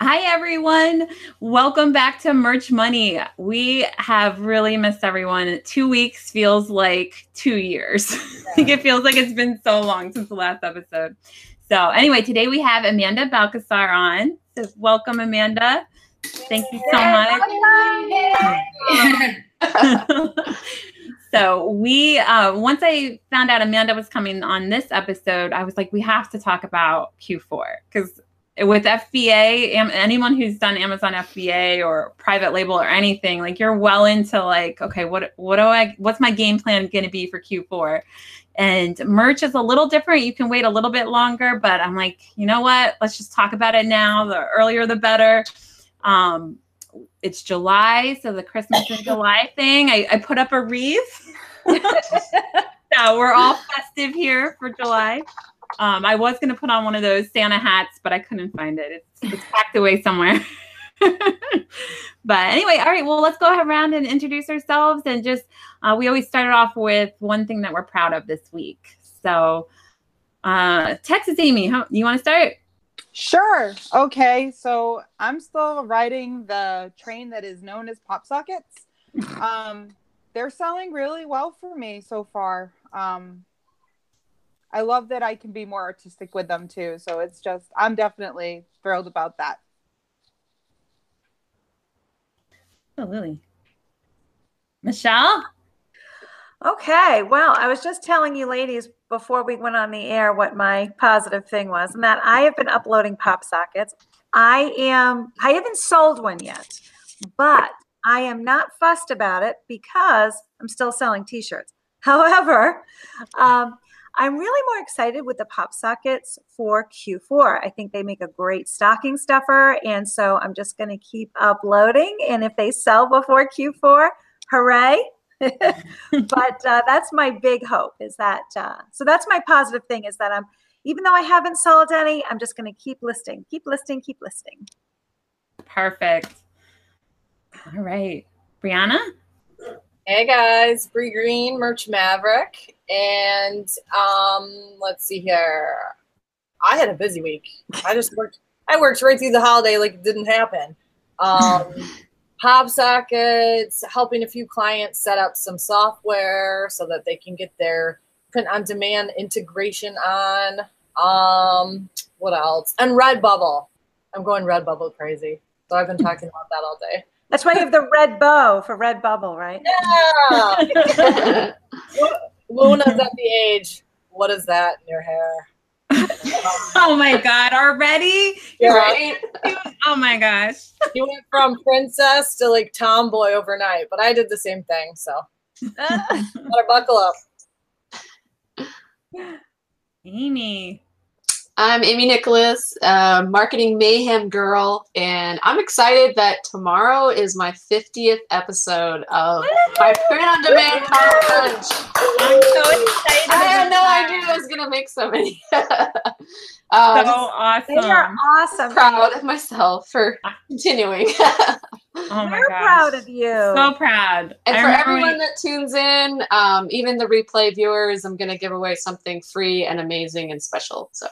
Hi, everyone. Welcome back to Merch Money. We have really missed everyone. Two weeks feels like two years. Yeah. It feels like it's been so long since the last episode. So, anyway, today we have Amanda Balcasar on. So, welcome, Amanda. Thank you so much. so we uh, once i found out amanda was coming on this episode i was like we have to talk about q4 because with FBA, anyone who's done Amazon FBA or private label or anything, like you're well into like, okay, what what do I what's my game plan going to be for Q4? And merch is a little different. You can wait a little bit longer, but I'm like, you know what? Let's just talk about it now. The earlier the better. Um, it's July, so the Christmas in July thing. I, I put up a wreath. so we're all festive here for July. Um, I was going to put on one of those Santa hats, but I couldn't find it. It's, it's packed away somewhere. but anyway, all right. Well, let's go around and introduce ourselves. And just, uh, we always started off with one thing that we're proud of this week. So, uh, Texas Amy, how, you want to start? Sure. Okay. So I'm still riding the train that is known as Pop Sockets. Um, they're selling really well for me so far. Um, I love that I can be more artistic with them too. So it's just I'm definitely thrilled about that. Oh, Lily. Michelle? Okay, well, I was just telling you ladies before we went on the air what my positive thing was, and that I have been uploading pop sockets. I am I haven't sold one yet, but I am not fussed about it because I'm still selling t-shirts. However, um, I'm really more excited with the pop sockets for Q4. I think they make a great stocking stuffer. And so I'm just going to keep uploading. And if they sell before Q4, hooray. but uh, that's my big hope is that, uh, so that's my positive thing is that I'm, even though I haven't sold any, I'm just going to keep listing, keep listing, keep listing. Perfect. All right. Brianna? Hey guys, Bree Green, Merch Maverick, and um, let's see here. I had a busy week. I just worked. I worked right through the holiday like it didn't happen. Um, pop sockets, helping a few clients set up some software so that they can get their print on demand integration on. Um, what else? And Redbubble. I'm going Redbubble crazy. So I've been talking about that all day. That's why you have the red bow for red bubble, right? Yeah. Luna's at the age. What is that in your hair? oh my god! Already? You yeah. Right? Oh my gosh! You went from princess to like tomboy overnight, but I did the same thing. So better buckle up. Amy. I'm Amy Nicholas, uh, marketing mayhem girl, and I'm excited that tomorrow is my 50th episode of my print on demand power punch. I'm so excited. I had no idea I was gonna make so many. um, so awesome! They are awesome. Proud of myself for continuing. oh my We're gosh. proud of you. So proud. And I for everyone that tunes in, um, even the replay viewers, I'm gonna give away something free and amazing and special. So.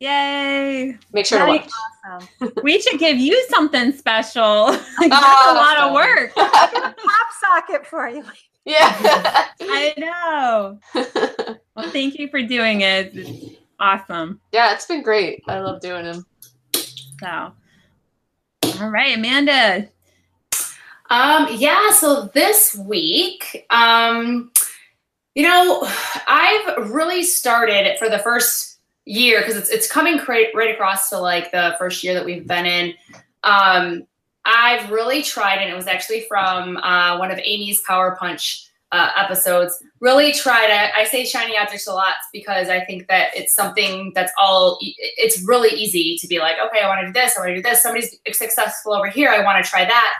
Yay! Make sure to watch. Awesome. we should give you something special. That's oh, a lot of work. pop socket for you. Yeah. I know. Well, thank you for doing it. It's awesome. Yeah, it's been great. I love doing them. So, all right, Amanda. Um, yeah, so this week, um, you know, I've really started for the first year because it's it's coming right, across to like the first year that we've been in. Um, I've really tried, and it was actually from uh, one of Amy's Power Punch uh, episodes. Really tried. I, I say shiny objects a lot because I think that it's something that's all. It's really easy to be like, okay, I want to do this. I want to do this. Somebody's successful over here. I want to try that.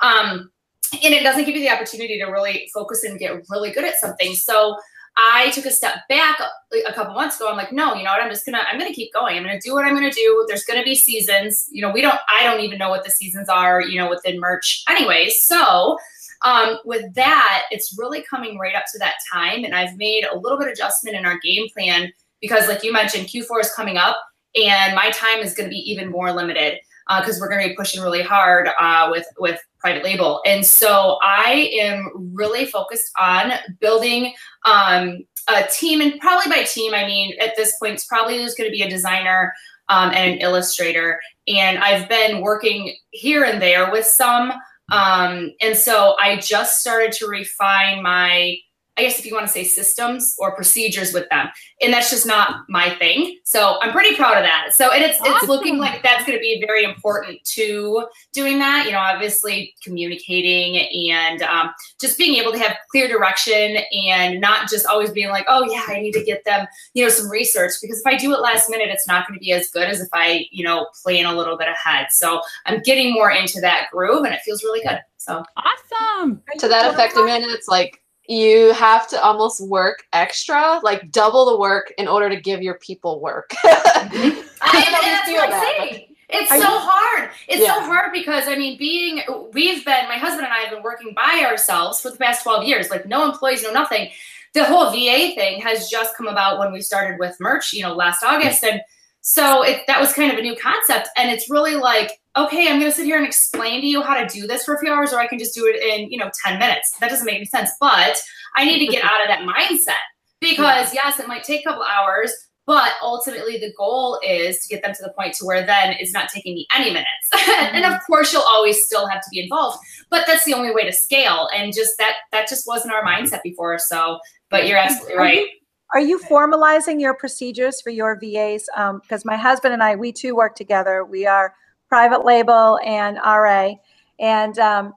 Um, and it doesn't give you the opportunity to really focus and get really good at something. So I took a step back a, couple months ago. I'm like, no, you know what? I'm just gonna, I'm gonna keep going. I'm gonna do what I'm gonna do. There's gonna be seasons. You know, we don't, I don't even know what the seasons are. You know, within merch, anyway. So, um, with that, it's really coming right up to that time, and I've made a little bit adjustment in our game plan because, like you mentioned, Q4 is coming up, and my time is to be even more limited. Because uh, we're going to be pushing really hard uh, with with private label. And so I am really focused on building um, a team, and probably by team, I mean at this point, it's probably there's going to be a designer um, and an illustrator. And I've been working here and there with some. Um, and so I just started to refine my I guess if you want to say systems or procedures with them. And that's just not my thing. So I'm pretty proud of that. So and it's awesome. it's looking like that's going to be very important to doing that. You know, obviously communicating and um, just being able to have clear direction and not just always being like, oh yeah, I need to get them, you know, some research because if I do it last minute, it's not going to be as good as if I, you know, plan a little bit ahead. So I'm getting more into that groove and it feels really good. So awesome. To that effect, Amanda, it's like you have to almost work extra, like double the work in order to give your people work. I, that's what I'm saying. It's so hard. It's yeah. so hard because I mean, being we've been my husband and I have been working by ourselves for the past 12 years, like no employees, no nothing. The whole VA thing has just come about when we started with merch, you know, last August. And so it, that was kind of a new concept. And it's really like, okay, I'm going to sit here and explain to you how to do this for a few hours, or I can just do it in, you know, 10 minutes. That doesn't make any sense. But I need to get out of that mindset because, yes, it might take a couple hours, but ultimately the goal is to get them to the point to where then it's not taking me any minutes. Mm-hmm. and of mm-hmm. course, you'll always still have to be involved, but that's the only way to scale. And just that, that just wasn't our mindset before. So, but you're absolutely right. Are you formalizing your procedures for your VAs? Because um, my husband and I, we too work together. We are private label and RA, and um,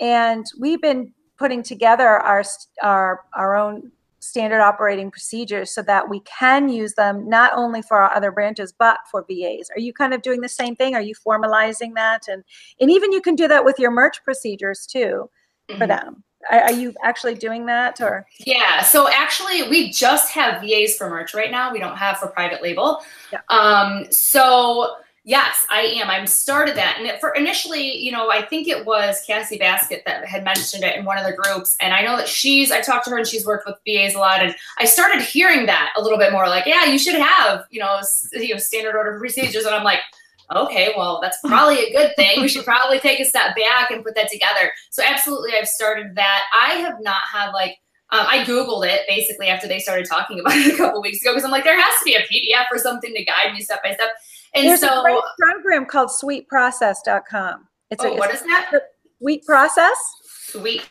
and we've been putting together our our our own standard operating procedures so that we can use them not only for our other branches but for VAs. Are you kind of doing the same thing? Are you formalizing that and and even you can do that with your merch procedures too mm-hmm. for them. Are, you actually doing that or? Yeah. So actually, we just have VAs for merch right now. We don't have for private label. Yeah. Um, so yes, I am. I'm started that, and for initially, you know, I think it was Cassie Basket that had mentioned it in one of the groups, and I know that she's. I talked to her, and she's worked with VAs a lot, and I started hearing that a little bit more. Like, yeah, you should have, you know, you know, standard order procedures, and I'm like okay, well, that's probably a good thing. We should probably take a step back and put that together. So, absolutely, I've started that. I have not had like, um, I Googled it basically after they started talking about it a couple weeks ago because I'm like, there has to be a PDF or something to guide me step by step. And so, There's so, a great program called sweetprocess.com. It's oh, a, what is that? Sweet Process. Sweet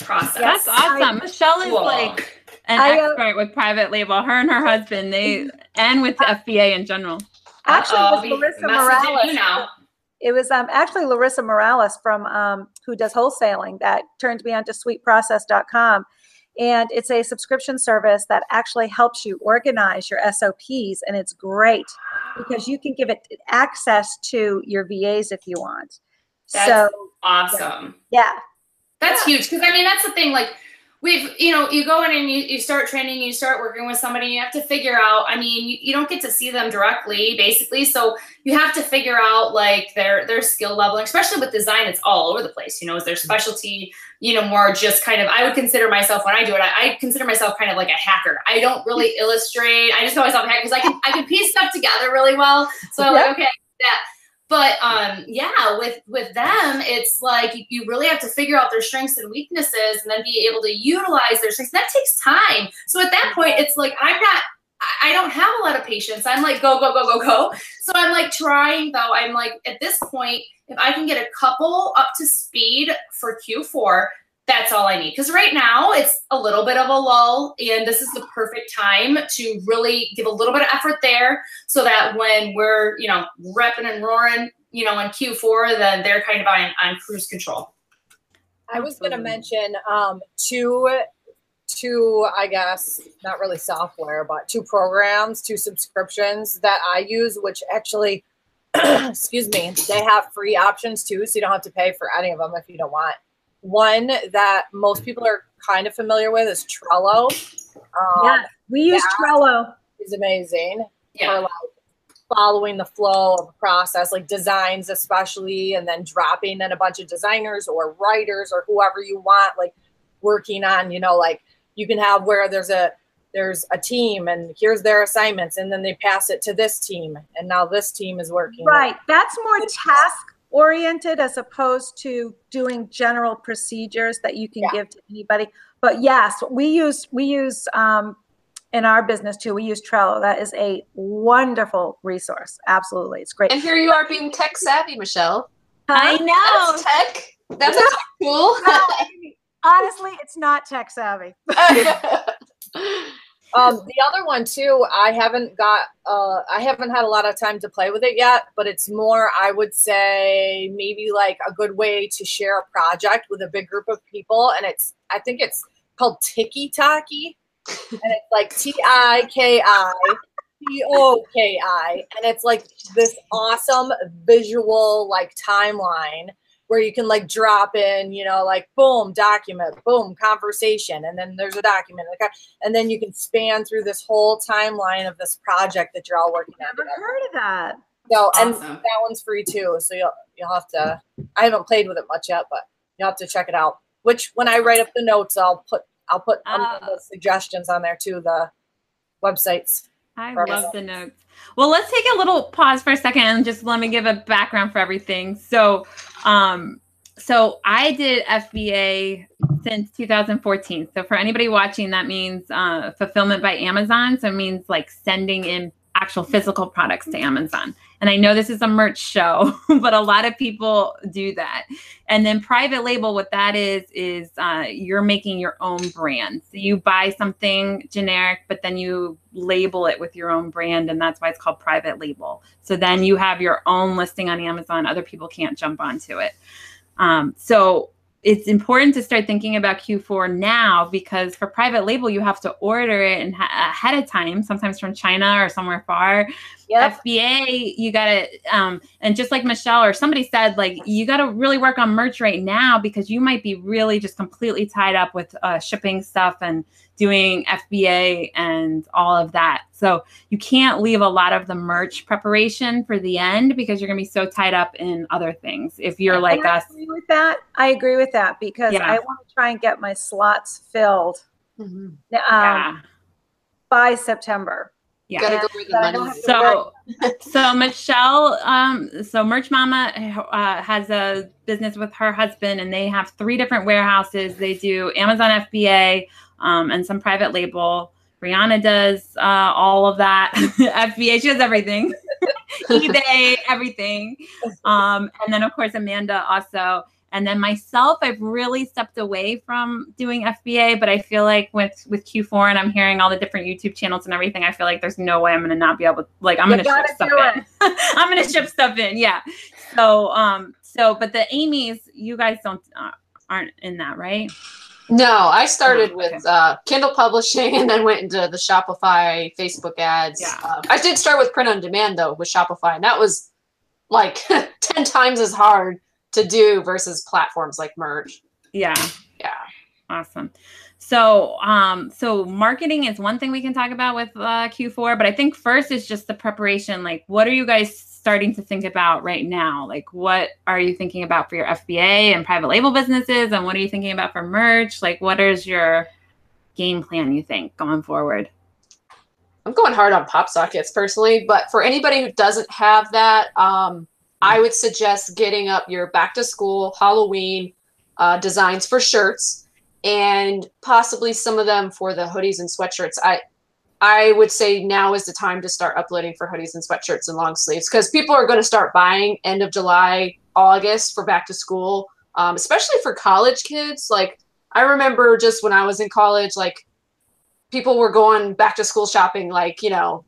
Process. That's awesome. I, Michelle is cool. like an I, uh, expert with private label. Her and her husband, they and with the FBA in general. Actually, it was Larissa Morales. It was um, actually Larissa Morales from um, who does wholesaling that turned me onto sweetprocess.com. And it's a subscription service that actually helps you organize your SOPs. And it's great because you can give it access to your VAs if you want. That's so awesome. Yeah. That's yeah. huge. Because I mean, that's the thing. Like, we've you know you go in and you, you start training you start working with somebody you have to figure out i mean you, you don't get to see them directly basically. So you have to figure out like their their skill level especially with design it's all over the place you know is their specialty you know more just kind of i would consider myself when i do it i, I consider myself kind of like a hacker. I don't really illustrate i just call myself a hacker because i can i can piece stuff together really well. So i'm like okay that but um yeah with with them it's like you really have to figure out their strengths and weaknesses and then be able to utilize their strengths that takes time so at that point it's like i'm not I don't have a lot of patience. I'm like, go, go, go, go, go. So I'm like trying though. I'm like, at this point, if I can get a couple up to speed for Q4, that's all I need. Because right now it's a little bit of a lull, and this is the perfect time to really give a little bit of effort there so that when we're, you know, repping and roaring, you know, in Q4, then they're kind of on, on cruise control. I was going to mention um, two, two, I guess, not really software, but two programs, two subscriptions that I use, which actually, excuse me, they have free options too. So you don't have to pay for any of them if you don't want one that most people are kind of familiar with is Trello. Um, yeah, we use Trello. Is amazing yeah. for like following the flow of a process, like designs especially, and then dropping in a bunch of designers or writers or whoever you want, like working on, you know, like you can have where there's a there's a team and here's their assignments and then they pass it to this team and now this team is working Right. That's more task oriented as opposed to doing general procedures that you can Yeah. give to anybody. But yes, we use we use um, in our business too. We use Trello. That is a wonderful resource. Absolutely, it's great. And here you are being tech savvy, Michelle. I know. That's tech. That's a tech tool. Honestly, it's not tech savvy. um the other one too i haven't got uh i haven't had a lot of time to play with it yet but it's more i would say maybe like a good way to share a project with a big group of people and it's i think it's called Tiki-Toki and it's like t-i-k-i T-O-K-I, and it's like this awesome visual like timeline where you can like drop in, you know, like boom, document, boom, conversation, and then there's a document, and then you can span through this whole timeline of this project that you're all working on. Never together. heard of that. So, and Awesome. that one's free too. So you'll you'll have to. I haven't played with it much yet, but you'll have to check it out. Which when I write up the notes, I'll put I'll put ah. the suggestions on there too. The websites. I Perfect. love the notes. Well, let's take a little pause for a second and just let me give a background for everything. So, um, so I did FBA since 2014. So for anybody watching, that means uh, fulfillment by Amazon. So it means like sending in actual physical products to Amazon. And I know this is a merch show, but a lot of people do that. And then private label, what that is, is uh, you're making your own brand. So you buy something generic, but then you label it with your own brand. And that's why it's called private label. So then you have your own listing on Amazon. Other people can't jump onto it. Um, so it's important to start thinking about Q4 now because for private label, you have to order it ha- ahead of time, sometimes from China or somewhere far. Yep. FBA, you got to, um, and just like Michelle or somebody said, like you got to really work on merch right now because you might be really just completely tied up with uh, shipping stuff and doing FBA and all of that. So you can't leave a lot of the merch preparation for the end because you're going to be so tied up in other things. If you're like And I us, agree with that. I agree with that because Yeah. I want to try and get my slots filled Mhm. um, yeah, by September. Yeah. Gotta go where the But money don't is. So, so Michelle, um, so Merch Mama uh, has a business with her husband, and they have three different warehouses. They do Amazon FBA um, and some private label. Brianna does uh, all of that. FBA, she does everything. eBay, everything. Um, and then of course Amanda also. And then myself, I've really stepped away from doing FBA, but I feel like with with Q4 and I'm hearing all the different YouTube channels and everything, I feel like there's no way I'm gonna not be able to like I'm You gonna ship stuff do in. I'm gonna ship stuff in, yeah. So um so but the Amy's, you guys don't uh, aren't in that, right? No, I started Oh, okay. with uh, Kindle publishing and then went into the Shopify, Facebook ads. Yeah. Um, I did start with print on demand though with Shopify, and that was like 10 times as hard to do versus platforms like Merch. Yeah. Yeah. Awesome. So, um, so marketing is one thing we can talk about with uh, Q4, but I think first is just the preparation. Like, what are you guys starting to think about right now? Like, what are you thinking about for your FBA and private label businesses, and what are you thinking about for merch? Like, what is your game plan? You think going forward? I'm going hard on pop sockets personally, but for anybody who doesn't have that, um, I would suggest getting up your back to school, Halloween uh, designs for shirts, and possibly some of them for the hoodies and sweatshirts. I I would say now is the time to start uploading for hoodies and sweatshirts and long sleeves because people are going to start buying end of July, August for back to school, um, especially for college kids. Like I remember just when I was in college, like people were going back to school shopping like you know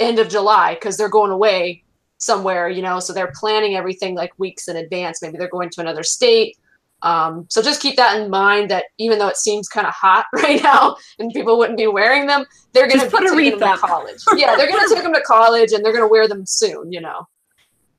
end of july because they're going away somewhere you know so they're planning everything like weeks in advance. Maybe they're going to another state. Um, so just keep that in mind that even though it seems kind of hot right now and people wouldn't be wearing them they're going to put a take wreath them up. to college. Yeah they're going to take them to college and they're going to wear them soon you know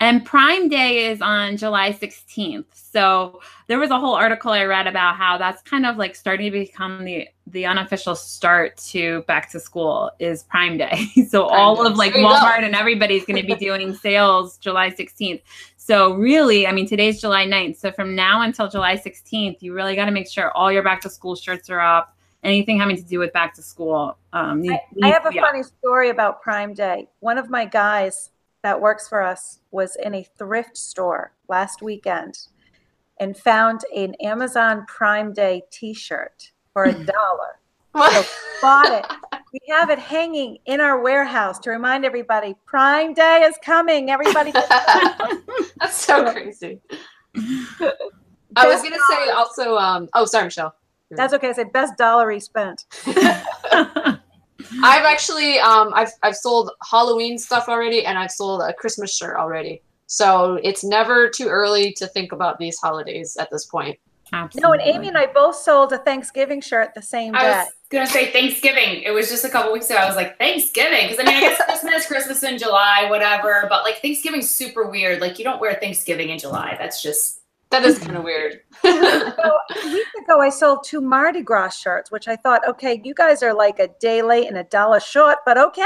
And Prime Day is on July 16th. So there was a whole article I read about how that's kind of like starting to become the the unofficial start to back to school is Prime Day. so Prime all Day. of like There you go. Walmart and everybody's going to be doing sales July 16th. So really, I mean today's July 9th. So from now until July 16th, you really got to make sure all your back to school shirts are up anything having to do with back to school. Um, I, I have a funny story about Prime Day. One of my guys that works for us was in a thrift store last weekend and found an Amazon Prime Day T-shirt for a dollar. So bought it. We have it hanging in our warehouse to remind everybody Prime Day is coming. Everybody, That's so crazy. I was gonna say also. Um, oh, sorry, Michelle. that's okay. I said best dollar he spent. I've actually um, I've I've sold Halloween stuff already, and I've sold a Christmas shirt already. So it's never too early to think about these holidays at this point. No, and Amy and I both sold a Thanksgiving shirt the same day. I was gonna say Thanksgiving. It was just a couple weeks ago. I was like Thanksgiving because I mean I guess Christmas, Christmas in July, whatever. But like Thanksgiving's super weird. Like you don't wear Thanksgiving in July. That's just That is kind of weird. So a week ago, I sold two Mardi Gras shirts, which I thought, okay, you guys are like a day late and a dollar short, but okay.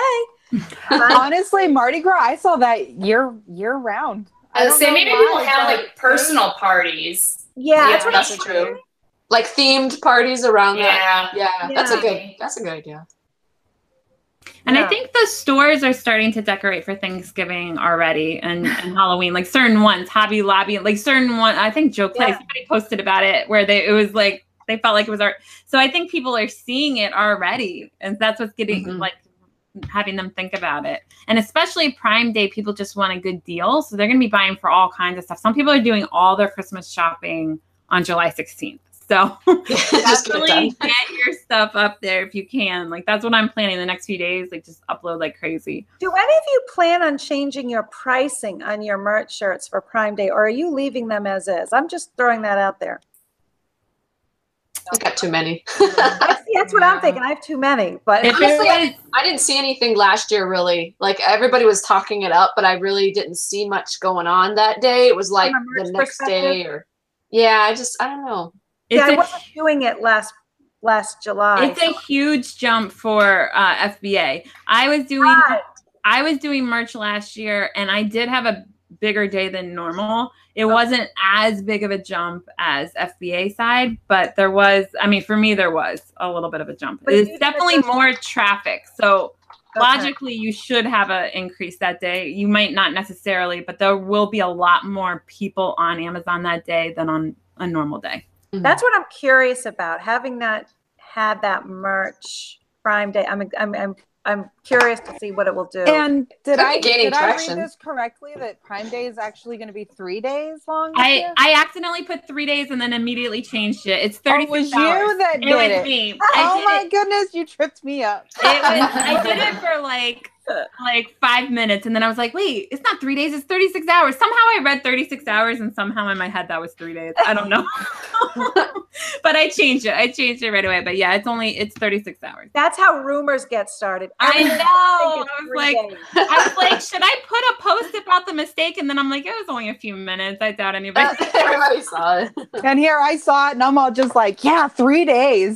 Honestly, Mardi Gras, I saw that year year round. I I don't say maybe why, people have like personal parties. yeah, Yeah, that's that's true. like themed parties around that. Yeah. Yeah, that's a good. That's a good idea. And Yeah. I think the stores are starting to decorate for Thanksgiving already and, and Halloween, like certain ones, Hobby Lobby, like certain one. I think Joe Clay Yeah. somebody posted about it where they it was like they felt like it was art. So I think people are seeing it already, and that's what's getting Mhm. like having them think about it. And especially Prime Day, people just want a good deal, so they're going to be buying for all kinds of stuff. Some people are doing all their Christmas shopping on July 16th. So Just get definitely get your stuff up there if you can. Like that's what I'm planning the next few days. Like just upload like crazy. Do any of you plan on changing your pricing on your merch shirts for Prime Day, or are you leaving them as is? I'm just throwing that out there. I got too many. See, that's what I'm thinking. I have too many, but If Honestly, it was, I didn't see anything last year really. Like everybody was talking it up, but I really didn't see much going on that day. It was like From a merch the next day or yeah, I just I don't know. Yeah, I wasn't doing it last last July. It's a huge jump for uh, FBA. I was doing Right. I was doing merch last year, and I did have a bigger day than normal. It wasn't as big of a jump as FBA side, but there was. I mean, for me, there was a little bit of a jump. But It's definitely more traffic, so Okay. logically, you should have an increase that day. You might not necessarily, but there will be a lot more people on Amazon that day than on a normal day. Mm-hmm. That's what I'm curious about. Having that had that merch Prime Day. I'm I'm I'm I'm curious to see what it will do. And did Could be I gaining did I read this correctly that Prime Day is actually going to be three days long? I year? I accidentally put three days and then immediately changed it. It's thirty. it was six hours. you that It did was it. me. Oh did my it. goodness, you tripped me up. It was, I did it for like like five minutes, and then I was like, "Wait, it's not three days; it's thirty six hours." Somehow I read thirty six hours, and somehow in my head that was three days. I don't know, but I changed it. I changed it right away. But yeah, it's only it's thirty six hours. That's how rumors get started. I know. I was like, days. I was like, should I put a post about the mistake? And then I'm like, it was only a few minutes. I doubt anybody. Everybody saw it. And here I saw it, and I'm all just like, yeah, three days.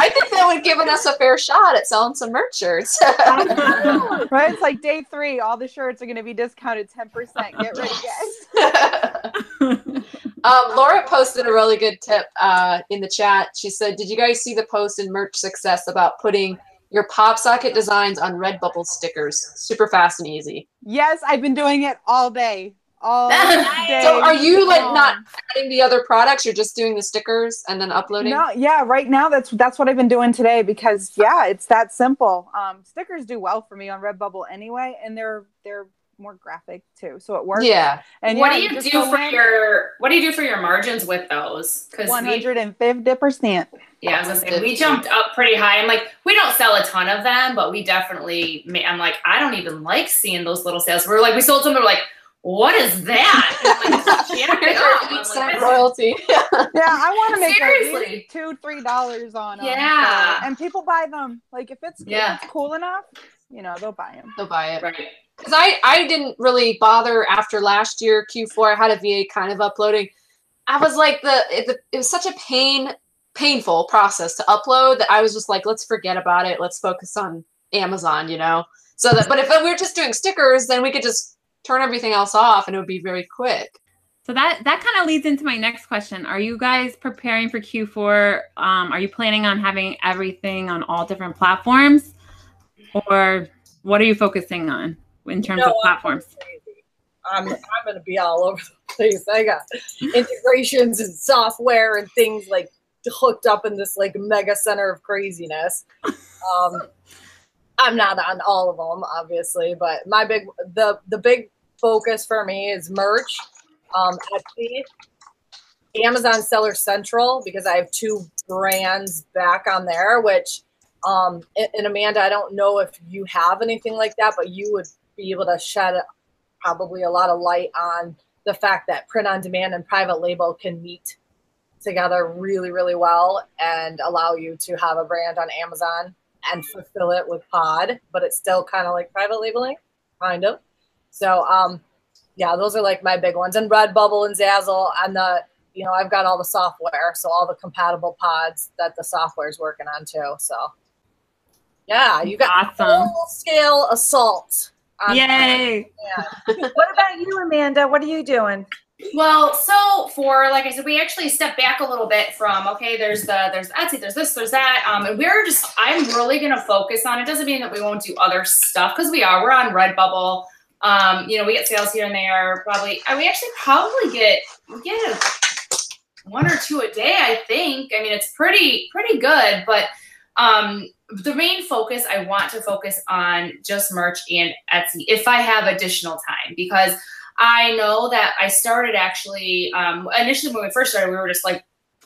I think that would have given us a fair shot at selling some merch shirts. right? It's like day three. All the shirts are going to be discounted 10%. Get ready, guys. um, Laura posted a really good tip uh, in the chat. She said, "Did you guys see the post in Merch Success about putting your pop socket designs on Redbubble stickers? Super fast and easy." Yes, I've been doing it all day. All day. So, are you like long. not adding the other products? You're just doing the stickers and then uploading. No, yeah, right now that's that's what I've been doing today because yeah, it's that simple. Um, stickers do well for me on Redbubble anyway, and they're they're more graphic too, so it works. Yeah. And what yeah, do you just do for in, your what do you do for your margins with those? Because one hundred and fifty percent? yeah, I was gonna say we jumped up pretty high. I'm like, we don't sell a ton of them, but we definitely. I'm like, I don't even like seeing those little sales. We're like, we sold some. We're like, what is that? Like, jack it like, Percent royalty. Yeah, I want to make at Seriously. two, three dollars on them. Yeah. and people buy them. Like if it's Yeah. if it's cool enough, you know, they'll buy them. They'll buy it. Right. because I I didn't really bother after last year Q4. I had a VA kind of uploading. I was like the it, it was such a pain painful process to upload that I was just like let's forget about it. Let's focus on Amazon, you know. So that but if we were just doing stickers, then we could just turn everything else off and it would be very quick. So that that kind of leads into my next question. Are you guys preparing for Q4? Um, are you planning on having everything on all different platforms, or what are you focusing on in terms No, of I'm platforms? I'm I'm gonna be all over the place. I got integrations and software and things like hooked up in this like mega center of craziness. Um, I'm not on all of them, obviously, but my big the the big focus for me is merch, um, Etsy, Amazon Seller Central because I have two brands back on there, which um, and and Amanda, I don't know if you have anything like that, but you would be able to shed probably a lot of light on the fact that print on demand and private label can meet together really, really well and allow you to have a brand on Amazon and fulfill it with pod, but it's still kind of like private labeling, kind of. So, um, yeah, those are like my big ones. And Redbubble and Zazzle and the, you know, I've got all the software, so all the compatible pods that the software is working on too. So, yeah, you got Awesome. full scale assault. Yay! Yeah. What about you, Amanda? What are you doing? Well, so for like I said, we actually step back a little bit from okay, there's the there's Etsy, there's this, there's that, um, and we're just I'm really gonna focus on. It doesn't mean that we won't do other stuff because we are. We're on Redbubble. Um, you know, we get sales here and there. Probably, uh, we actually probably get we get one or two a day. I think. I mean, it's pretty pretty good, but um, the main focus I want to focus on just merch and Etsy if I have additional time because I know that I started actually um, initially when we first started, we were just like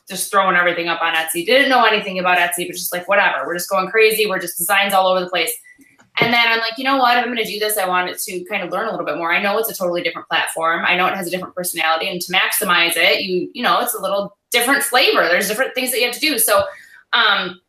just throwing everything up on Etsy. Didn't know anything about Etsy, but just like whatever. We're just going crazy. We're just designs all over the place. And then I'm like, you know what? If I'm going to do this, I wanted to kind of learn a little bit more. I know it's a totally different platform. I know it has a different personality, and to maximize it, you you know, it's a little different flavor. There's different things that you have to do. So, um,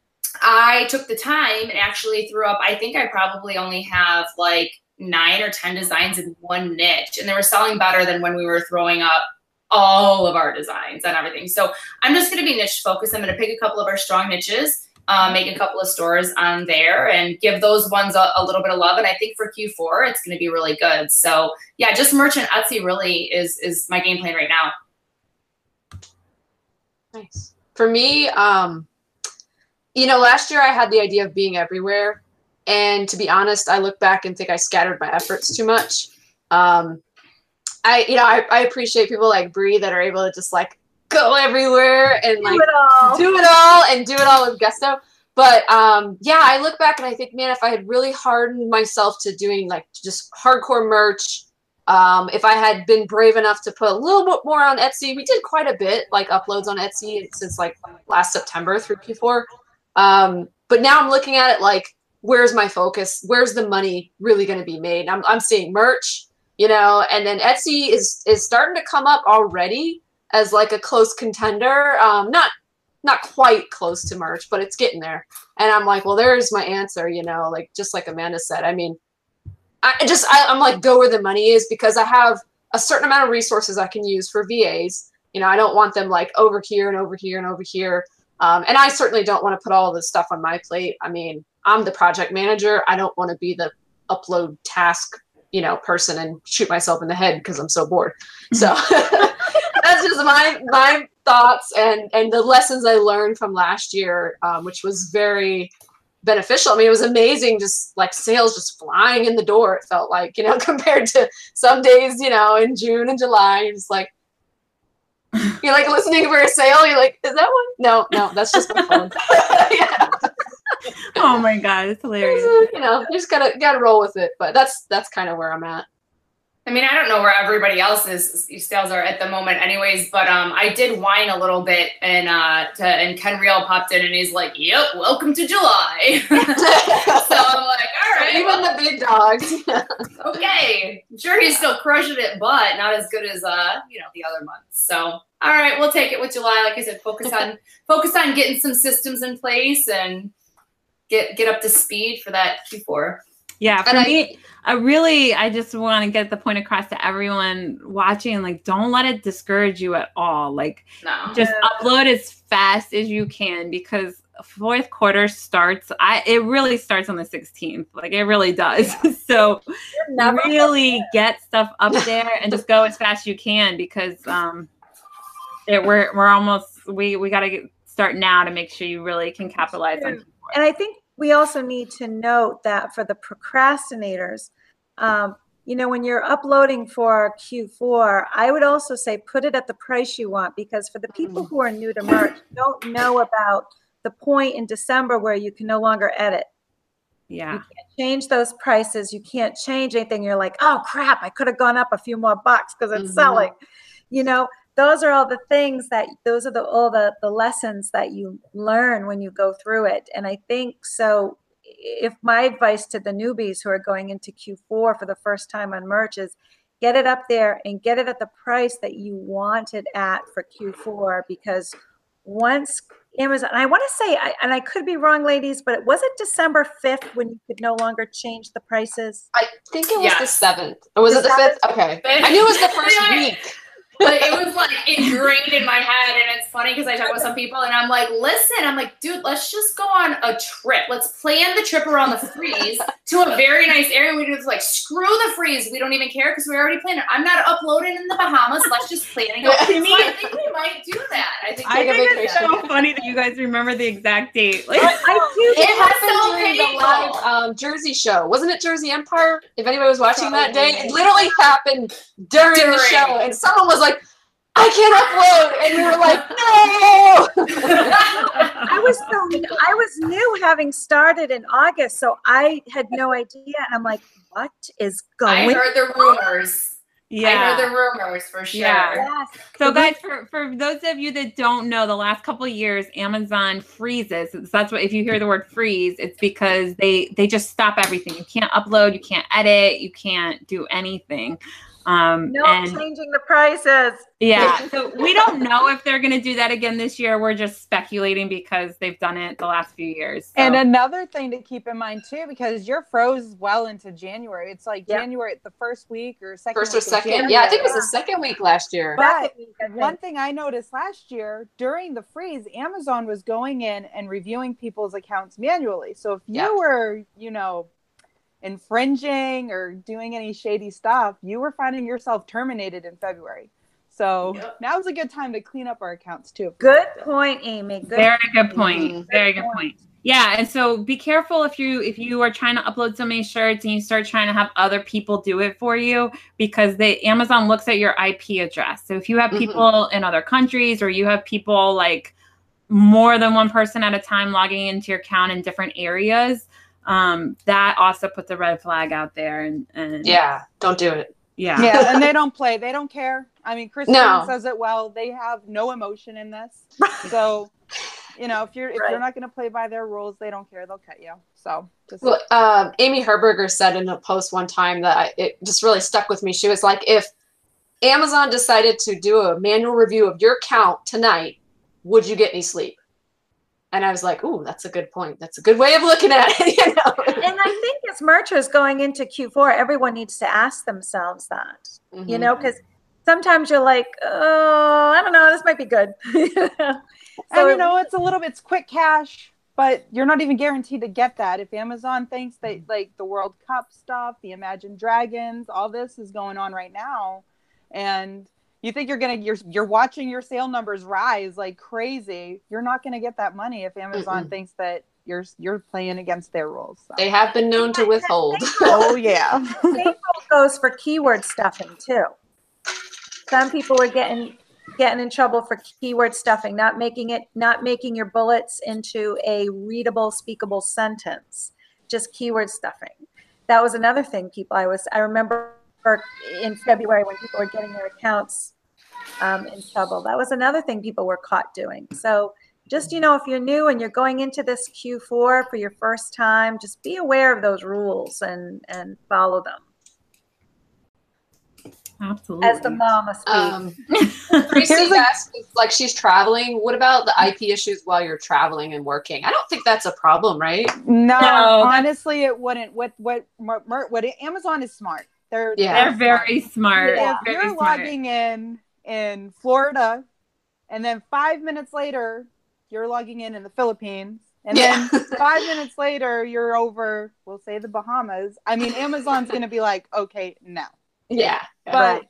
I took the time and actually threw up. I think I probably only have like nine or 10 designs in one niche, and they were selling better than when we were throwing up all of our designs and everything. So I'm just going to be niche focused. I'm going to pick a couple of our strong niches, uh, make a couple of stores on there, and give those ones a, a little bit of love. And I think for Q4, it's going to be really good. So yeah, just merch and Etsy really is is my game plan right now. Nice. For me, um, you know, last year I had the idea of being everywhere. And to be honest, I look back and think I scattered my efforts too much. Um, I, you know, I, I appreciate people like Bree that are able to just like go everywhere and like do it all. do it all and do it all with gusto. But um, yeah, I look back and I think, man, if I had really hardened myself to doing like just hardcore merch, um, if I had been brave enough to put a little bit more on Etsy, we did quite a bit like uploads on Etsy since like last September through Q4. Um, but now I'm looking at it like, where's my focus? Where's the money really going to be made? I'm, I'm seeing merch, you know, and then Etsy is is starting to come up already as like a close contender. Um, not not quite close to merch, but it's getting there. And I'm like, well, there's my answer, you know, like just like Amanda said. I mean, I just I, I'm like go where the money is because I have a certain amount of resources I can use for VAs. You know, I don't want them like over here and over here and over here. Um, and I certainly don't want to put all this stuff on my plate. I mean, I'm the project manager. I don't want to be the upload task, you know, person and shoot myself in the head because I'm so bored. So that's just my my thoughts and and the lessons I learned from last year, um, which was very beneficial. I mean, it was amazing, just like sales just flying in the door. It felt like, you know, compared to some days, you know, in June and July, you're just like, you're like listening for a sale. You're like, is that one? No, no, that's just my phone. yeah. Oh my god, it's hilarious. You know, you just gotta gotta roll with it. But that's that's kind of where I'm at. I mean, I don't know where everybody else's sales are at the moment, anyways. But um, I did whine a little bit, and uh, to, and Ken Real popped in, and he's like, "Yep, welcome to July." so I'm like, "All right, Even well, the big dogs. okay." I'm sure he's still crushing it, but not as good as uh, you know, the other months. So, all right, we'll take it with July. Like I said, focus on focus on getting some systems in place and get get up to speed for that Q4. Yeah, for And me, I really, I just want to get the point across to everyone watching. Like, don't let it discourage you at all. Like, No, just upload as fast as you can because fourth quarter starts. I it really starts on the 16th. Like it really does. so really get stuff up there and just go as fast as you can because um it, we're we're almost we we got to get start now to make sure you really can capitalize on And I think we also need to note that for the procrastinators, um, you know, when you're uploading for Q4, I would also say put it at the price you want because for the people who are new to merch, don't know about the point in December where you can no longer edit. yeah Change those prices. You can't change anything. You're like, oh crap, I could have gone up a few more bucks because it's Mhm. selling. You know, those are all the things that those are the all the the lessons that you learn when you go through it. And I think so if my advice to the newbies who are going into Q4 for the first time on merch is get it up there and get it at the price that you want it at for Q4 because once Amazon, and I want to say, I- and I could be wrong, ladies, but it was it December 5th when you could no longer change the prices? I think it was the seventh. Or was The it the fifth? Okay. I knew it was the first week. But it was like ingrained in my head and it's funny because i talk with some people and i'm like listen i'm like dude let's just go on a trip let's plan the trip around the freeze to a very nice area we just like screw the freeze we don't even care because we already planned it i'm not uploading in the bahamas let's just plan and go Yeah. so i think we might do that i think I think it's so funny that you guys remember the exact date. Like, I It do. It was so happened during the live um, Jersey show. Wasn't it Jersey Empire? If anybody was watching that day, it literally happened during, the show. And someone was like, I can't upload. And we were like, no. I was so I was new having started in August, so I had no idea. And I'm like, what is going i going heard the rumors Yeah, i heard the rumors for sure Yeah. Yes. So, guys, for, for those of you that don't know, the last couple of years, Amazon freezes. So that's what if you hear the word freeze, it's because they they just stop everything. You can't upload, you can't edit, you can't do anything. Um, No and changing the prices. yeah, so we don't know if they're going to do that again this year. We're just speculating because they've done it the last few years. So. And another thing to keep in mind too, because you're froze well into January. It's like Yeah. January, the first week or second. First or week second. Yeah, I think it was January. the second week last year. But Second week, I think. One thing I noticed last year during the freeze, Amazon was going in and reviewing people's accounts manually. So if you Yeah. were, you know, infringing or doing any shady stuff, you were finding yourself terminated in February. So Yep. now's a good time to clean up our accounts too. Good point, Amy. Good. Very good point. Very good point. Yeah, and so be careful if you if you are trying to upload so many shirts and you start trying to have other people do it for you because the Amazon looks at your IP address. So if you have Mhm. people in other countries or you have people like more than one person at a time logging into your account in different areas, um, that also puts a red flag out there. And, and Yeah, don't do it. yeah, Yeah, and they don't play. They don't care. I mean, Christine No. says it well. They have no emotion in this. So, you know, if you're if Right. you're not going to play by their rules, they don't care. They'll cut you. So, just Well, um, Amy Herberger said in a post one time that I, it just really stuck with me. She was like, if Amazon decided to do a manual review of your account tonight, would you get any sleep? And I was like, ooh, that's a good point. That's a good way of looking at it. You know? And I think as merchers going into Q4, everyone needs to ask themselves that. You Mhm. know, because sometimes you're like, oh, I don't know, this might be good. and so you know, it's a little bit it's quick cash, but you're not even guaranteed to get that. If Amazon thinks that like the World Cup stuff, the Imagine Dragons, all this is going on right now, and you think you're gonna you're you're watching your sale numbers rise like crazy, you're not gonna get that money if Amazon Mm-mm. thinks that you're you're playing against their rules. So. They have been known to withhold. oh yeah. same goes for keyword stuffing too. Some people are getting getting in trouble for keyword stuffing, not making it, not making your bullets into a readable, speakable sentence, just keyword stuffing. That was another thing people I was I remember in February when people were getting their accounts um, in trouble. That was another thing people were caught doing. So just you know, if you're new and you're going into this Q4 for your first time, just be aware of those rules and and follow them. absolutely. As the mama speaks. Um, Tracy Here's a- asked like she's traveling. What about the IP issues while you're traveling and working? I don't think that's a problem, right? No, No, honestly, it wouldn't. What what Mer- Mer- what Amazon is smart. They're Yeah. They're very smart. If Very you're smart. logging in in Florida, and then five minutes later you're logging in in the Philippines, And Yeah. then five minutes later, you're over, we'll say the Bahamas. I mean, Amazon's going to be like, okay, no. Yeah. But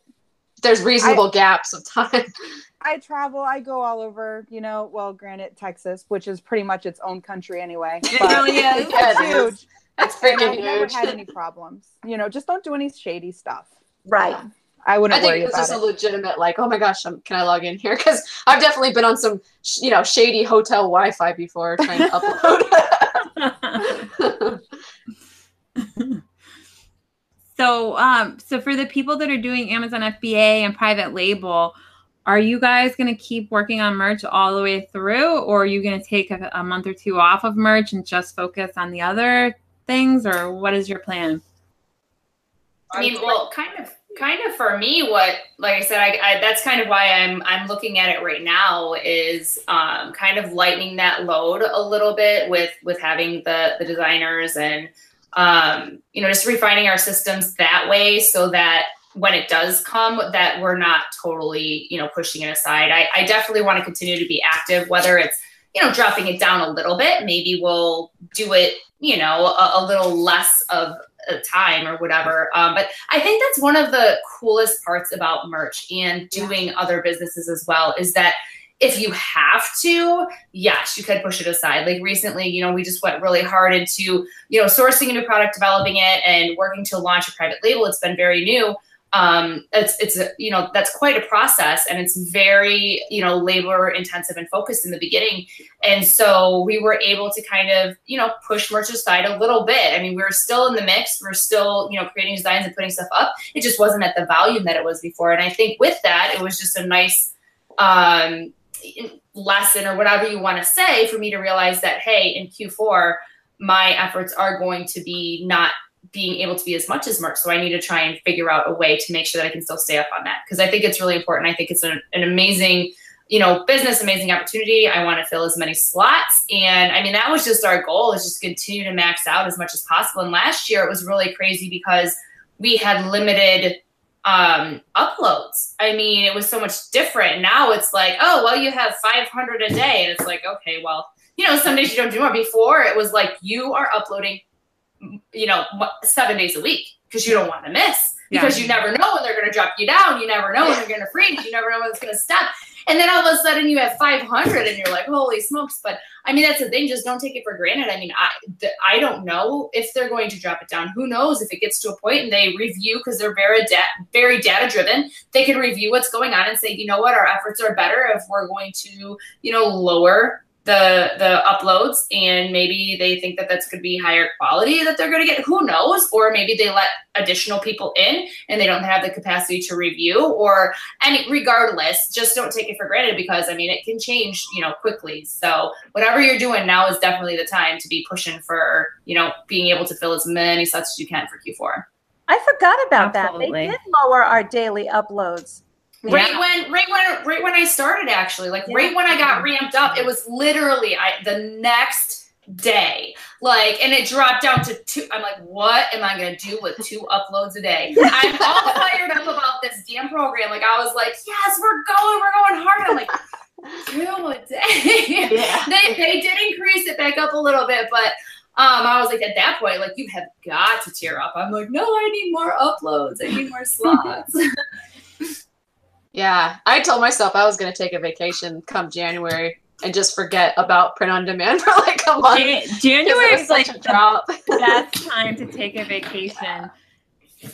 There's reasonable gaps of time. I travel, I go all over, you know, well, granted, Texas, which is pretty much its own country anyway. It really is. It's Yeah, it is. huge. It's And freaking I've never had any problems. You know, just don't do any shady stuff. Right. I wouldn't I think worry it was about just it. a legitimate, like, oh my gosh, um, can I log in here? Because I've definitely been on some, sh- you know, shady hotel Wi-Fi before trying to upload. so, um, so for the people that are doing Amazon FBA and private label, are you guys going to keep working on merch all the way through, or are you going to take a, a month or two off of merch and just focus on the other things, or what is your plan? I mean, well, kind of, kind of for me, what, like I said, I, I that's kind of why I'm, I'm looking at it right now is, um, kind of lightening that load a little bit with, with having the, the designers and, um, you know, just refining our systems that way so that when it does come, that we're not totally, you know, pushing it aside. I, I definitely want to continue to be active, whether it's, you know, dropping it down a little bit. Maybe we'll do it, you know, a, a little less of a time or whatever. Um, but I think that's one of the coolest parts about merch and doing other businesses as well is that if you have to, yes, you could push it aside. Like recently, you know, we just went really hard into, you know, sourcing a new product, developing it, and working to launch a private label. It's been very new. Um, it's it's a, you know that's quite a process, and it's very you know labor intensive and focused in the beginning. And so we were able to kind of you know push merch aside a little bit. I mean, we were still in the mix. We are still you know creating designs and putting stuff up. It just wasn't at the volume that it was before. And I think with that, it was just a nice um, lesson or whatever you want to say for me to realize that hey in q4 my efforts are going to be not being able to be as much as merch so i need to try and figure out a way to make sure that i can still stay up on that because i think it's really important i think it's an, an amazing you know business amazing opportunity i want to fill as many slots and i mean that was just our goal is just continue to max out as much as possible and last year it was really crazy because we had limited um, uploads. I mean, it was so much different. Now it's like, oh, well, you have 500 a day. And it's like, okay, well, you know, some days you don't do more. Before it was like you are uploading, you know, seven days a week because you don't want to miss because you never know when they're going to drop you down. You never know when they're going to freeze. You never know when it's going to stop. And then all of a sudden you have 500 and you're like, holy smokes. But I mean, that's the thing. Just don't take it for granted. I mean, I, th- I don't know if they're going to drop it down. Who knows if it gets to a point and they review because they're very, da- very data driven. They can review what's going on and say, you know what, our efforts are better if we're going to, you know, lower the the uploads and maybe they think that that's going to be higher quality that they're going to get who knows or maybe they let additional people in and they don't have the capacity to review or any regardless just don't take it for granted because i mean it can change you know quickly so whatever you're doing now is definitely the time to be pushing for you know being able to fill as many slots as you can for q4 I forgot about Absolutely. that. They did lower our daily uploads. Right Yeah. when right when right when I started actually, like right when I got ramped up, it was literally I the next day. Like and it dropped down to two. I'm like, what am I gonna do with two uploads a day? I'm all fired up about this damn program. Like I was like, yes, we're going, we're going hard. I'm like, two a day. Yeah. they they did increase it back up a little bit, but um, I was like, at that point, like you have got to tear up. I'm like, no, I need more uploads. I need more slots. Yeah, I told myself I was going to take a vacation come January and just forget about print on demand for like a month. Jan- January is like a the drop. best time to take a vacation.